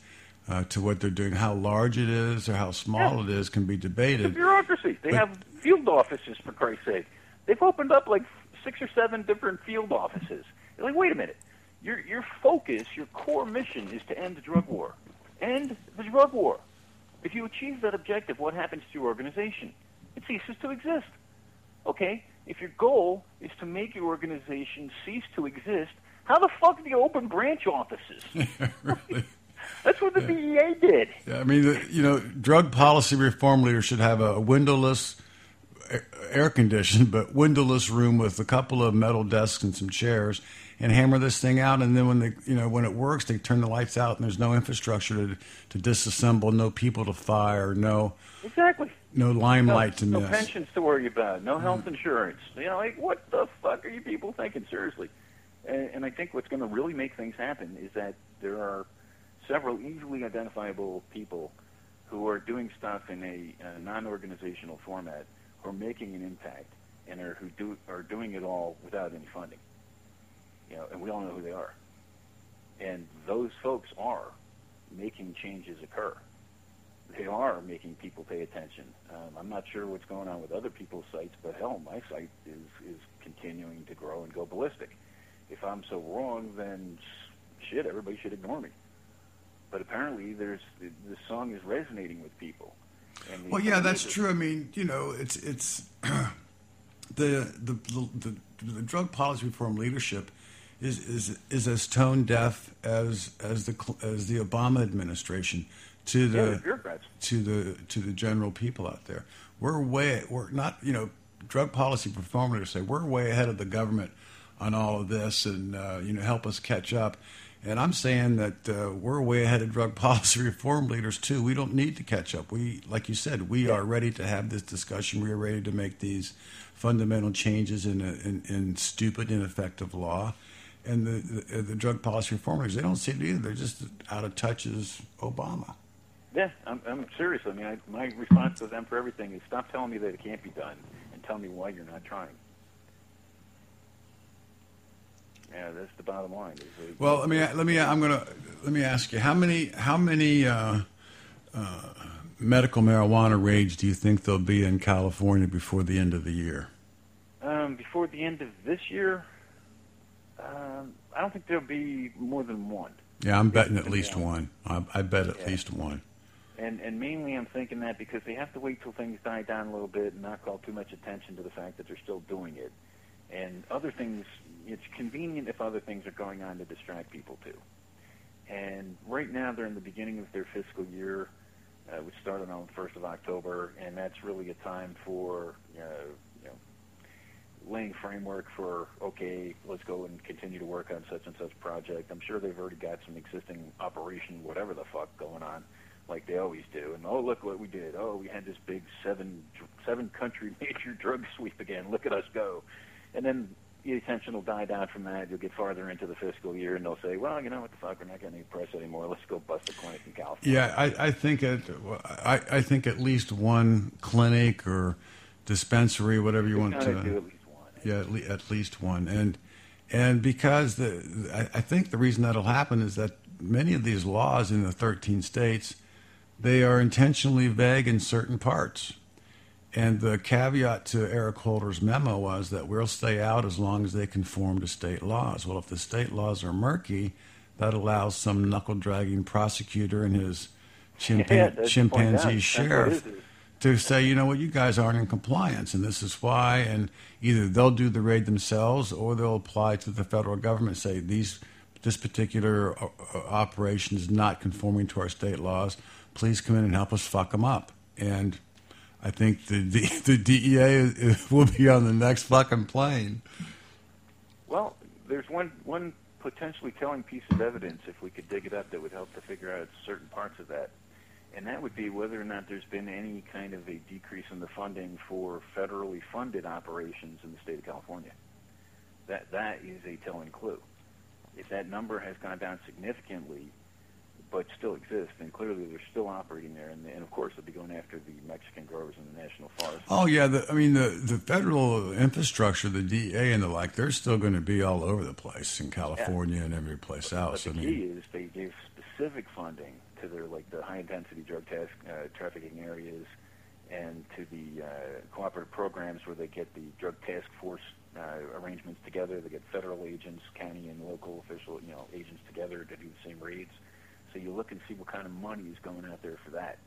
uh, to what they're doing. How large it is or how small Yeah. it is can be debated. bureaucracy. They But- have field offices for Christ's sake. They've opened up like six or seven different field offices. You're like, wait a minute. Your your focus, your core mission is to end the drug war. End the drug war. If you achieve that objective, what happens to your organization? It ceases to exist. Okay? If your goal is to make your organization cease to exist, how the fuck do you open branch offices? *laughs* really. That's what the DEA did. Yeah, I mean, the, you know, drug policy reform leaders should have a windowless, air conditioned, but windowless room with a couple of metal desks and some chairs, and hammer this thing out. And then when they, you know, when it works, they turn the lights out, and there's no infrastructure to to disassemble, no people to fire, no Exactly. no No, limelight to no miss. pensions to worry about, no health insurance. You know, like what the fuck are you people thinking? Seriously. And, and I think what's going to really make things happen is that there are several easily identifiable people who are doing stuff in a, a non-organizational format are making an impact and are who do are doing it all without any funding. You know, and we all know who they are. And those folks are making changes occur they are making people pay attention. Um, I'm not sure what's going on with other people's sites, but hell, my site is is continuing to grow and go ballistic. If I'm so wrong, then shit, everybody should ignore me. But apparently, there's the, the song is resonating with people. Well, yeah, that's true. I mean, you know, it's it's *clears throat* the, the the the drug policy reform leadership is is is as tone deaf as as the as the Obama administration to Yeah, the bureaucrats. to the to the general people out there. We're way we're not you know drug policy reform leaders say we're way ahead of the government on all of this and uh, you know help us catch up. And I'm saying that uh, we're way ahead of drug *laughs* policy reform leaders too. We don't need to catch up. We, like you said, we are ready to have this discussion. We are ready to make these fundamental changes in, a, in, in stupid, ineffective law. And the, the, the drug policy reform leaders, they don't see it either. They're just out of touch as Obama. Yeah, I'm, I'm serious. I mean, I, my response to them for everything is stop telling me that it can't be done and tell me why you're not trying. Yeah, that's the bottom line. Well, let me let me I'm gonna let me ask you how many how many uh, uh, medical marijuana raids do you think there'll be in California before the end of the year? Um, before the end of this year, um, I don't think there'll be more than one. Yeah, I'm betting at least one. I, I bet at Yeah. least one. And and mainly I'm thinking that because they have to wait till things die down a little bit and not call too much attention to the fact that they're still doing it. And other things, it's convenient if other things are going on to distract people too. And right now they're in the beginning of their fiscal year, uh, which started on the first of October, and that's really a time for uh, you know laying framework for okay, let's go and continue to work on such and such project. I'm sure they've already got some existing operation, whatever the fuck, going on, like they always do. And oh, look what we did. Oh, we had this big seven seven country *laughs* major drug sweep again. Look at us go. And then the attention will die down from that. You'll get farther into the fiscal year, and they'll say, "Well, you know what the fuck? We're not getting any press anymore. Let's go bust a clinic in California." Yeah, I, I think at I, I think at least one clinic or dispensary, whatever you want to. do at least one. Yeah, at, le- at least one, and and because the I, I think the reason that'll happen is that many of these laws in the 13 states they are intentionally vague in certain parts. And the caveat to Eric Holder's memo was that we'll stay out as long as they conform to state laws. Well, if the state laws are murky, that allows some knuckle dragging prosecutor and his chimpan- Yeah, that's the point out. chimpanzee That's what it sheriff to say, you know what, you guys aren't in compliance, and this is why. And either they'll do the raid themselves, or they'll apply to the federal government, say these this particular uh, operation is not conforming to our state laws. Please come in and help us fuck them up. And I think the the, *laughs* DEA will be on the next fucking plane. Well, there's one one potentially telling piece of evidence if we could dig it up that would help to figure out certain parts of that, and that would be whether or not there's been any kind of a decrease in the funding for federally funded operations in the state of California. That that is a telling clue. If that number has gone down significantly, but still exists, then clearly they're still operating there, and, and of course they'll be going after the Mexican growers in the national forest. Oh yeah, the, I mean the the federal infrastructure, the DEA and the like, they're still going to be all over the place in California and every place else. But I the mean, key is they gave specific funding to their like the high intensity drug task, uh, trafficking areas, and to the uh, cooperative programs where they get the drug task force uh, arrangements together. They get federal agents, county and local official, you know, agents together to do the same raids. So you look and see what kind of money is going out there for that,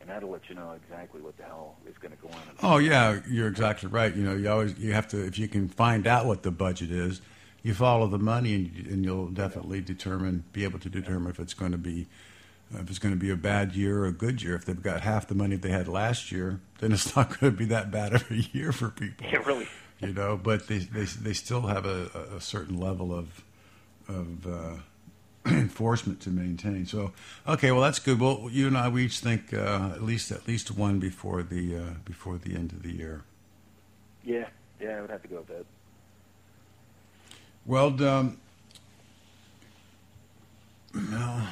and that'll let you know exactly what the hell is going to go on. Oh yeah, you're exactly right. You know, you always you have to if you can find out what the budget is, you follow the money and, and you'll definitely determine be able to determine if it's going to be if it's going to be a bad year or a good year. If they've got half the money they had last year, then it's *laughs* not going to be that bad of a year for people. Yeah, really. You know, but they they they still have a, a certain level of of uh, *clears throat* enforcement to maintain. So okay, well that's good. Well, you and I we each think uh, at least at least one before the uh, before the end of the year. Yeah, yeah, I would have to go with that. Well, um, no,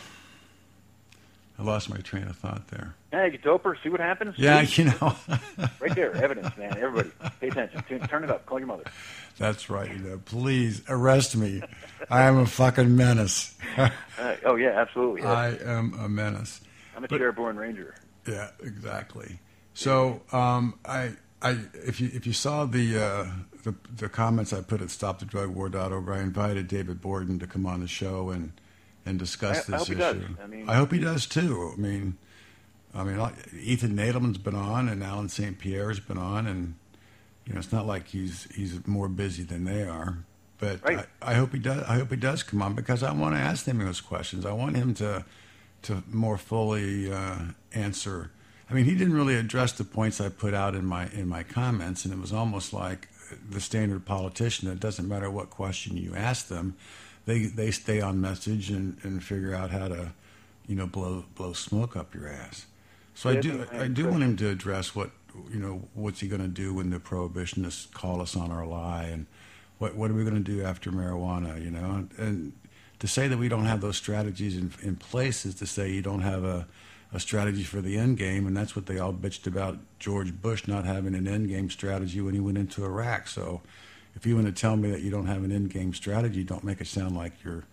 I lost my train of thought there. Hey, you doper, see what happens? Yeah, See? you know, *laughs* right there, evidence, man. Everybody, pay attention. Turn, turn it up. Call your mother. that's right. You know, please arrest me. I am a fucking menace. *laughs* Uh, oh yeah, absolutely. Yeah. I am a menace. I'm a but- ranger. Yeah, exactly. So, um, I, I, if you if you saw the uh, the, the comments I put at StopTheDrugWar.org, I invited David Borden to come on the show and and discuss I- I this he issue. does. I mean- I hope he does too. I mean, I mean, Ethan Nadelmann's been on, and Allen St. Pierre's been on, and you know, it's not like he's he's more busy than they are. But Right. I, I hope he does. I hope he does come on because I want to ask him those questions. I want him to to more fully uh, answer. I mean, he didn't really address the points I put out in my in my comments, and it was almost like the standard politician. It doesn't matter what question you ask them, they they stay on message and, and figure out how to, you know, blow blow smoke up your ass. So I do I do want him to address what you know what's he going to do when the prohibitionists call us on our lie and what what are we going to do after marijuana you know? And, and to say that we don't have those strategies in, in place is to say you don't have a, a strategy for the end game and that's what they all bitched about George Bush not having an end game strategy when he went into Iraq. So if you want to tell me that you don't have an end game strategy don't make it sound like you're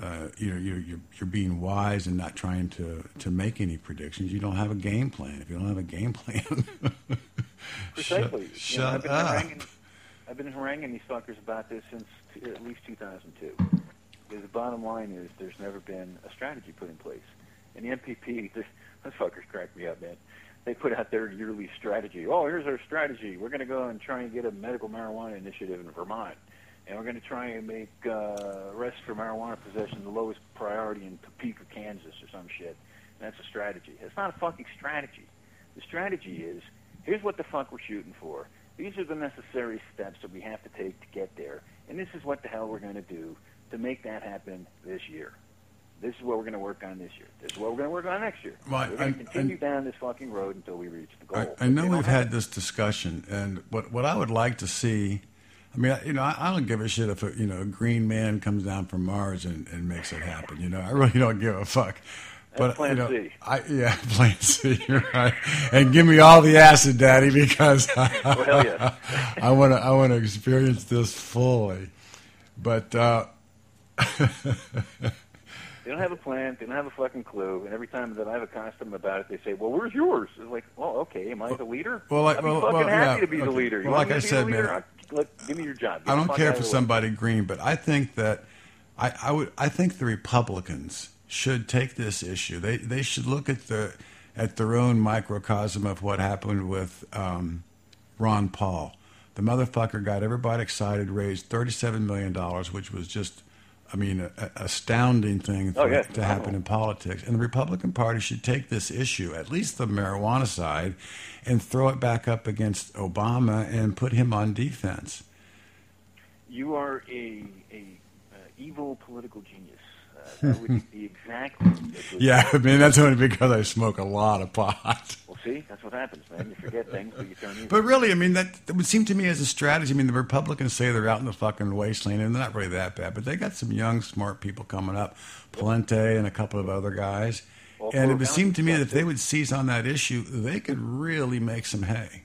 uh, you know, you're, you're you're being wise and not trying to, to make any predictions. You don't have a game plan. If you don't have a game plan, *laughs* Precisely. shut, You know, I've shut been up. haranguing, I've been haranguing these fuckers about this since t- at least 2002. Because the bottom line is there's never been a strategy put in place. And the MPP, this, *laughs* those fuckers crack me up, man. They put out their yearly strategy. Oh, here's our strategy. We're going to go and try and get a medical marijuana initiative in Vermont. And we're going to try and make uh, arrest for marijuana possession the lowest priority in Topeka, Kansas, or some shit. And that's a strategy. It's not a fucking strategy. The strategy is here's what the fuck we're shooting for. These are the necessary steps that we have to take to get there, and this is what the hell we're going to do to make that happen this year. This is what we're going to work on this year. This is what we're going to work on next year. Well, we're going to continue down this fucking road until we reach the goal. I, I know we we've had this discussion, and what what I would like to see. I mean, you know, I, I don't give a shit if a you know a green man comes down from Mars and, and makes it happen. You know, I really don't give a fuck. But Plan you know, C. I yeah, *laughs* Plan C, you're right. And give me all the acid, Daddy, because *laughs* Well, yeah. I want to I want to experience this fully. But uh, *laughs* They don't have a plan. They don't have a fucking clue. And every time that I've accosted them about it, they say, "Well, where's yours?" It's like, "Well, okay. Am I the leader? Well, like- I'm well, fucking well, happy yeah, to be the okay. leader. You Well, like I said, the man, I'll- give me your job. Get I don't care for of the way. somebody green, but I think that I, I would I think the Republicans should take this issue. They they should look at the at their own microcosm of what happened with um, Ron Paul. The motherfucker got everybody excited, raised thirty seven million dollars, which was just I mean, a, a astounding thing Oh, yeah. to happen in politics. And the Republican Party should take this issue, at least the marijuana side, and throw it back up against Obama and put him on defense. You are a a uh, evil political genius. Uh, that would be *laughs* exactly. Yeah, I mean that's only because I smoke a lot of pot. See, that's what happens, man. You forget things, but you. But really, I mean that, that would seem to me as a strategy. I mean, the Republicans say they're out in the fucking wasteland, and they're not really that bad. But they got some young, smart people coming up, Pawlenty and a couple of other guys. Well, and it would seem to me that if they would seize on that issue, they could really make some hay.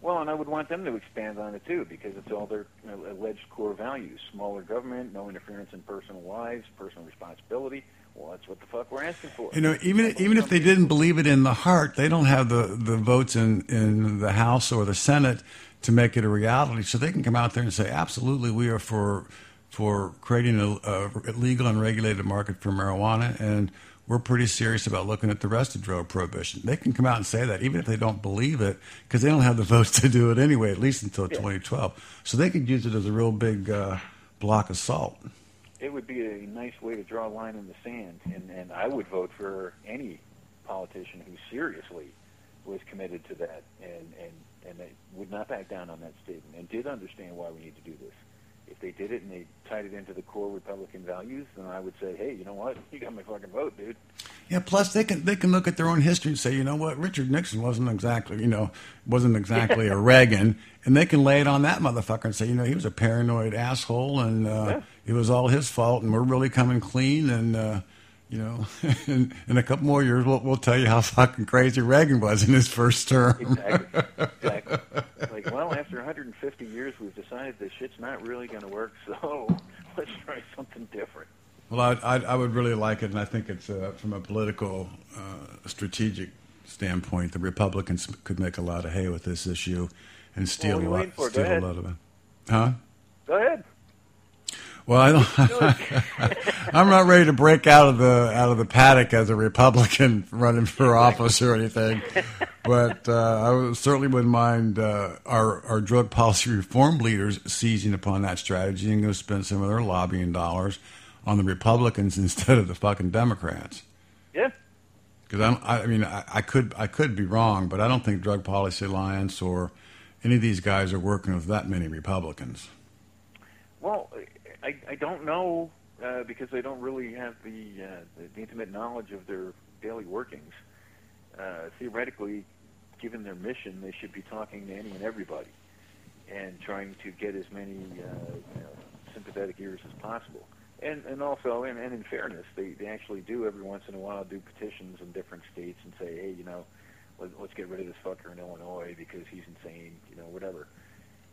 Well, and I would want them to expand on it too, because it's all their you know, alleged core values: smaller government, no interference in personal lives, personal responsibility. Well, that's what the fuck we're asking for. You know, even even if they didn't believe it in the heart, they don't have the, the votes in, in the House or the Senate to make it a reality. So they can come out there and say, absolutely, we are for for creating a, a legal and regulated market for marijuana, and we're pretty serious about looking at the rest of drug prohibition. They can come out and say that, even if they don't believe it, because they don't have the *laughs* votes to do it anyway, at least until 2012. So they could use it as a real big uh, block of salt. It would be a nice way to draw a line in the sand, and and I would vote for any politician who seriously was committed to that and and and would not back down on that statement and did understand why we need to do this. If they did it and they tied it into the core Republican values, then I would say, hey, you know what? You got my fucking vote, dude. Yeah. Plus, they can they can look at their own history and say, you know what, Richard Nixon wasn't exactly, you know, wasn't exactly a Reagan, and they can lay it on that motherfucker and say, you know, he was a paranoid asshole, and uh, Yeah. it was all his fault, and we're really coming clean, and uh, you know, *laughs* in, in a couple more years, we'll, we'll tell you how fucking crazy Reagan was in his first term. Exactly. *laughs* exactly. Like, well, after 150 years, we've decided this shit's not really going to work, so *laughs* let's try something different. Well, I, I, I would really like it, and I think it's uh, from a political, uh, strategic standpoint, the Republicans could make a lot of hay with this issue and steal you a lot, waiting for? Go steal a lot of it. Huh? Go ahead. Well, I don't. *laughs* I'm not ready to break out of the out of the paddock as a Republican *laughs* running for office or anything, but uh, I certainly wouldn't mind uh, our our drug policy reform leaders seizing upon that strategy and going to spend some of their lobbying dollars on the Republicans *laughs* instead of the fucking Democrats. Yeah. Because I, I, I mean, I, I could I could be wrong, but I don't think Drug Policy Alliance or any of these guys are working with that many Republicans. Well, I, I don't know uh, because they don't really have the, uh, the, the intimate knowledge of their daily workings. Uh, theoretically, given their mission, they should be talking to any and everybody and trying to get as many uh, you know, sympathetic ears as possible. And, and also, and, and in fairness, they, they actually do every once in a while do petitions in different states and say, hey, you know, let, let's get rid of this fucker in Illinois because he's insane, you know, whatever.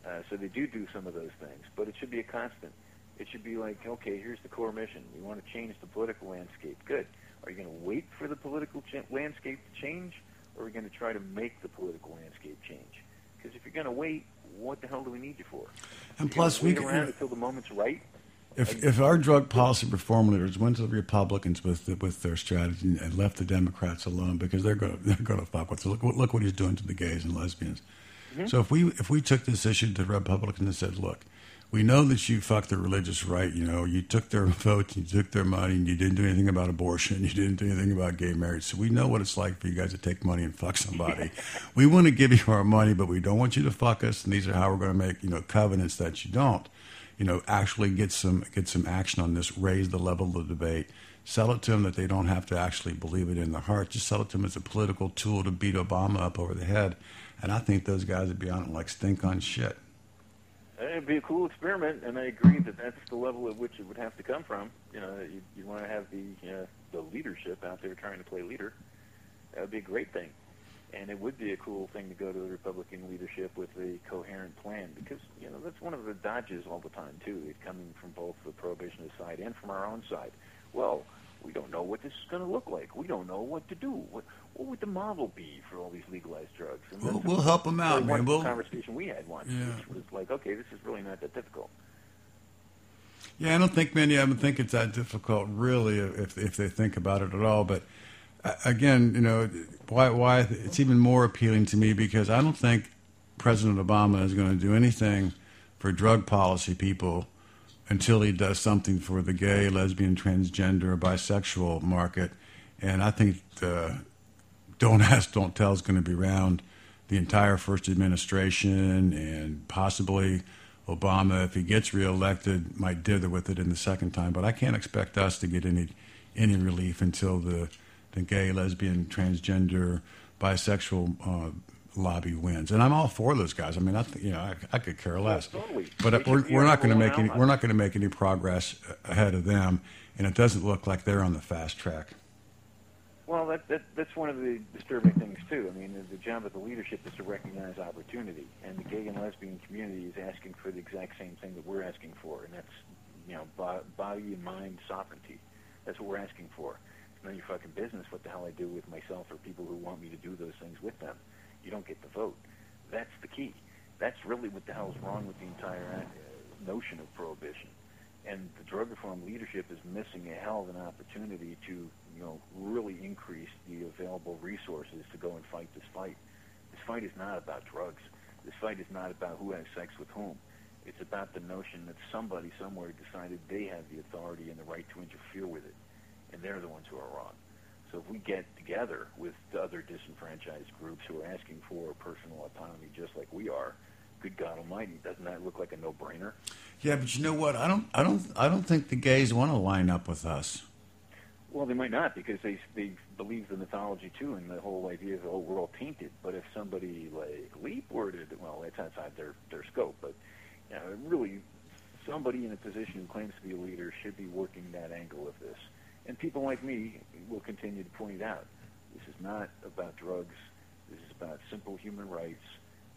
Uh, so they do do some of those things, but it should be a constant. It should be like, okay, here's the core mission. We want to change the political landscape. Good. Are you going to wait for the political ch- landscape to change, or are we going to try to make the political landscape change? Because if you're going to wait, what the hell do we need you for? And plus, we wait around until the moment's right. If if our drug policy reform leaders went to the Republicans with the, with their strategy and left the Democrats alone because they're going to they're going to fuck with it. Look what- look what he's doing to the gays and lesbians. Mm-hmm. So if we if we took this issue to the Republicans and said, look, we know that you fucked the religious right. You know, you took their *laughs* votes, you took their money, and you didn't do anything about abortion. You didn't do anything about gay marriage. So we know what it's like for you guys to take money and fuck somebody. we want to give you our money, but we don't want you to fuck us. And these are how we're going to make you know covenants that you don't. You know, actually get some get some action on this. Raise the level of the debate. Sell it to them that they don't have to actually believe it in their heart. Just sell it to them as a political tool to beat Obama up over the head. And I think those guys would be on it like stink on shit. It'd be a cool experiment, and I agree that that's the level at which it would have to come from. You know, you, you want to have the uh, the leadership out there trying to play leader. That would be a great thing, and it would be a cool thing to go to the Republican leadership with a coherent plan because you know that's one of the dodges all the time too. It coming from both the prohibitionist side and from our own side. Well, we don't know what this is going to look like. We don't know what to do. What, what would the model be for all these legalized drugs? And we'll, we'll help them out, man. We'll conversation we had once, yeah. which was like, okay, this is really not that difficult. Yeah, I don't think many of them think it's that difficult, really, if if they think about it at all. But again, you know, why why it's even more appealing to me because I don't think President Obama is going to do anything for drug policy people until he does something for the gay, lesbian, transgender, bisexual market. And I think the don't ask, don't tell is going to be around the entire first administration and possibly Obama, if he gets reelected, might dither with it in the second time. But I can't expect us to get any any relief until the the gay, lesbian, transgender, bisexual uh, lobby wins, and I'm all for those guys. I mean, I th- you know I, I, could care less, but uh, we're, we're not going to make any we're not going to make any progress uh, ahead of them, and it doesn't look like they're on the fast track. Well, that, that that's one of the disturbing things too. I mean, the, the job of the leadership is to recognize opportunity, and the gay and lesbian community is asking for the exact same thing that we're asking for, and that's you know body and mind sovereignty. That's what we're asking for. It's none of your fucking business what the hell I do with myself or people who want me to do those things with them you don't get the vote. That's the key. That's really what the hell's wrong with the entire uh, notion of prohibition. And the drug reform leadership is missing a hell of an opportunity to, you know, really increase the available resources to go and fight this fight. This fight is not about drugs. This fight is not about who has sex with whom. It's about the notion that somebody somewhere decided they have the authority and the right to interfere with it, and they're the ones who are wrong. So if we get together with the other disenfranchised groups who are asking for personal autonomy just like we are, good God Almighty, doesn't that look like a no-brainer? Yeah, but you know what? I don't, I don't, I don't think the gays want to line up with us. Well, they might not because they they believe the mythology too, and the whole idea is oh we're all tainted. But if somebody like Leap were to, well, that's outside their their scope, but you know, really, somebody in a position who claims to be a leader should be working that angle of this. And people like me will continue to point out this is not about drugs. This is about simple human rights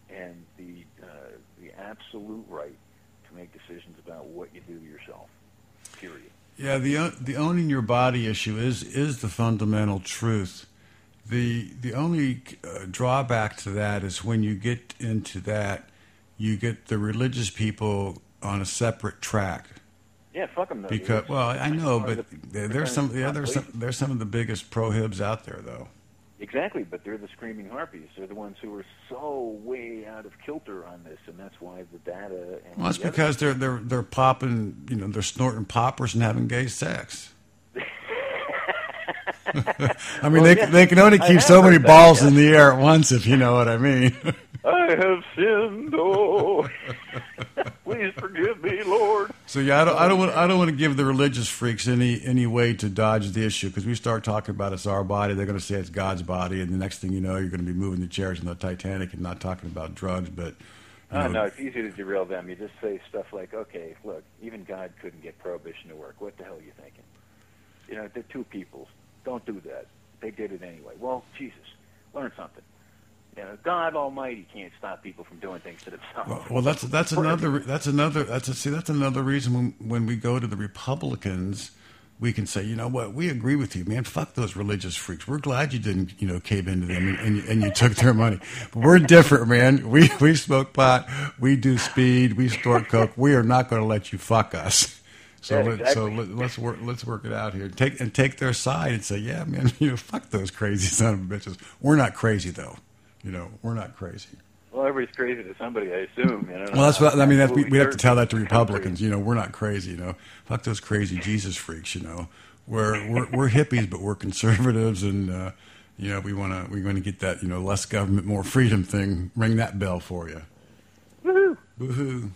and the uh, the absolute right to make decisions about what you do to yourself. Period. Yeah, the the owning your body issue is is the fundamental truth. The the only uh, drawback to that is when you get into that, you get the religious people on a separate track. Yeah, fuck them. Though. Because well, I know, but the, there's some yeah, there's some there's some of the biggest prohibs out there though. Exactly, but they're the screaming harpies. They're the ones who are so way out of kilter on this, and that's why the data. And well, that's the because they're they're they're popping, you know, they're snorting poppers and having gay sex. *laughs* *laughs* I mean, well, they yeah. they can only keep so many balls that, yeah. in the air at once, if you know what I mean. *laughs* I have sinned, oh, *laughs* please forgive me, Lord. So yeah, I don't, I don't want, I don't want to give the religious freaks any any way to dodge the issue because we start talking about it's our body, they're going to say it's God's body, and the next thing you know, you're going to be moving the chairs in the Titanic and not talking about drugs, but. You know, no, it's easy to derail them. You just say stuff like, "Okay, look, even God couldn't get prohibition to work. What the hell are you thinking?" You know, they're two peoples. Don't do that. They did it anyway. Well, Jesus, learn something. You know, God Almighty can't stop people from doing things to themselves. Well, well that's that's another that's another that's a, see that's another reason when when we go to the Republicans, we can say, you know what, we agree with you, man. Fuck those religious freaks. We're glad you didn't, you know, cave into them and, and, and you *laughs* took their money. But we're different, man. We we smoke pot, we do speed, we store coke. We are not going to let you fuck us. So yeah, exactly. so let, us work let's work it out here. Take and take their side and say, yeah, man, *laughs* you know, fuck those crazy son of bitches. We're not crazy though. You know, we're not crazy. Well, everybody's crazy to somebody, I assume. You know? Well, that's what I mean. That's, we, we have to tell that to Republicans. You know, we're not crazy. You know, fuck those crazy Jesus freaks. You know, we're we're, we're hippies, but we're conservatives, and uh, you know, we want to we're going to get that you know less government, more freedom thing. Ring that bell for you. Woohoo! Woohoo!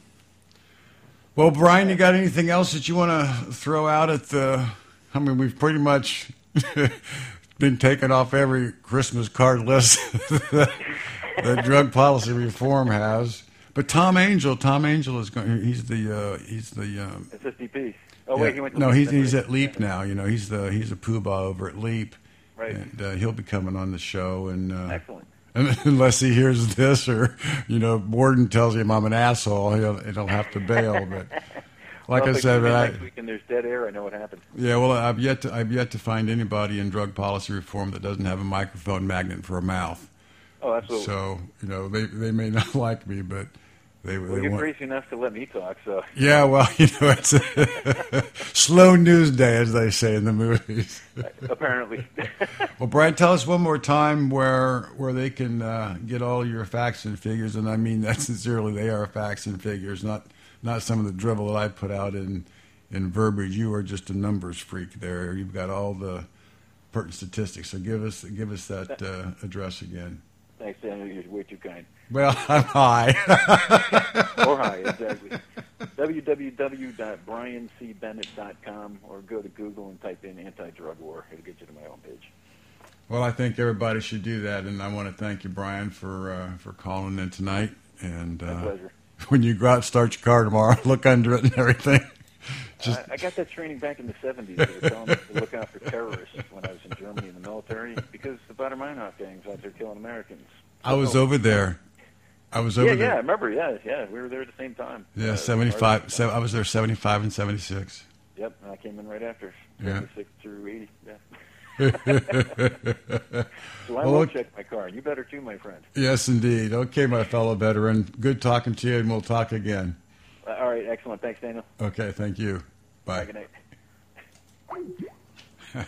Well, Brian, you got anything else that you want to throw out at the? I mean, we've pretty much *laughs* been taken off every Christmas card list *laughs* that, that drug policy reform has. But Tom Angell, Tom Angell is going. He's the uh, he's the um, It's SDP. Oh wait, yeah. he went to no, he's he's at Leap now. You know, he's the he's a poobah over at Leap, Right. and uh, he'll be coming on the show. And uh, Excellent. *laughs* unless he hears this, or you know, Borden tells him I'm an asshole, he'll he'll have to bail. But like well, I said, I, next week and there's dead air, I know what happened. yeah, well, I've yet to I've yet to find anybody in drug policy reform that doesn't have a microphone magnet for a mouth. Oh, absolutely. So you know, they they may *laughs* not like me, but they well, they you're want. crazy enough to let me talk, so Yeah, well, *laughs* you know, it's a *laughs* slow news day, as they say in the movies. apparently. Well, Brian, tell us one more time where where they can uh, get all your facts and figures, and I mean that sincerely. They are facts and figures, not not some of the drivel that I put out in in verbiage. You are just a numbers freak. There, you've got all the pertinent statistics. So give us give us that uh, address again. Thanks, Daniel. You're way too kind. Well, *laughs* I'm high. *laughs* Or high, exactly. www.briancbennett.com or go to Google and type in anti-drug war. It'll get you to my homepage. Well, I think everybody should do that, and I want to thank you, Brian, for uh, for calling in tonight. And My uh, pleasure. *laughs* when you go out and start your car tomorrow, *laughs* look under it and everything. Just *laughs* I, I got that training back in the 70s. They were telling us to look out for terrorists when I was in Germany in the military because the Baader Meinhof gangs out there killing Americans. I was So- over there. I was over Yeah, there. yeah, I remember. Yeah, yeah, we were there at the same time. Yeah, Uh, seventy five. So I was there seventy five and seventy six. Yep, and I came in right after. Yeah. 76 through 80. Yeah. So I Well, will check my car, and you better too, my friend. Yes, indeed. Okay, my fellow veteran. Good talking to you, and we'll talk again. Uh, all right, excellent. Thanks, Daniel. Okay, thank you. Bye. Good night. *laughs*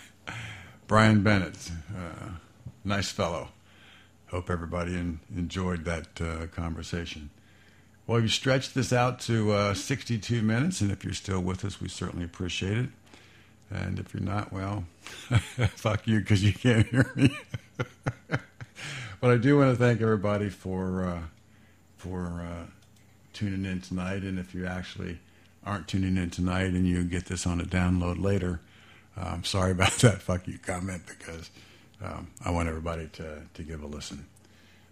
Brian Bennett, uh, nice fellow. Hope everybody en- enjoyed that uh, conversation. Well, you stretched this out to uh, 62 minutes, and if you're still with us, we certainly appreciate it. And if you're not, well, *laughs* fuck you because you can't hear me. *laughs* but I do want to thank everybody for uh, for uh, tuning in tonight. And if you actually aren't tuning in tonight and you get this on a download later, uh, I'm sorry *laughs* about that fuck you comment because um, I want everybody to, to give a listen.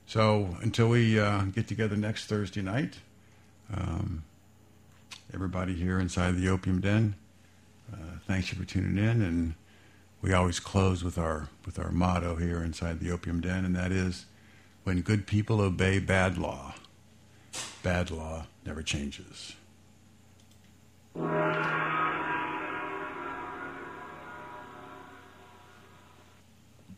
So until we uh, get together next Thursday night, um, everybody here inside the Opium Den, uh, Thanks you for tuning in, and we always close with our with our motto here inside the opium den, and that is, when good people obey bad law, bad law never changes.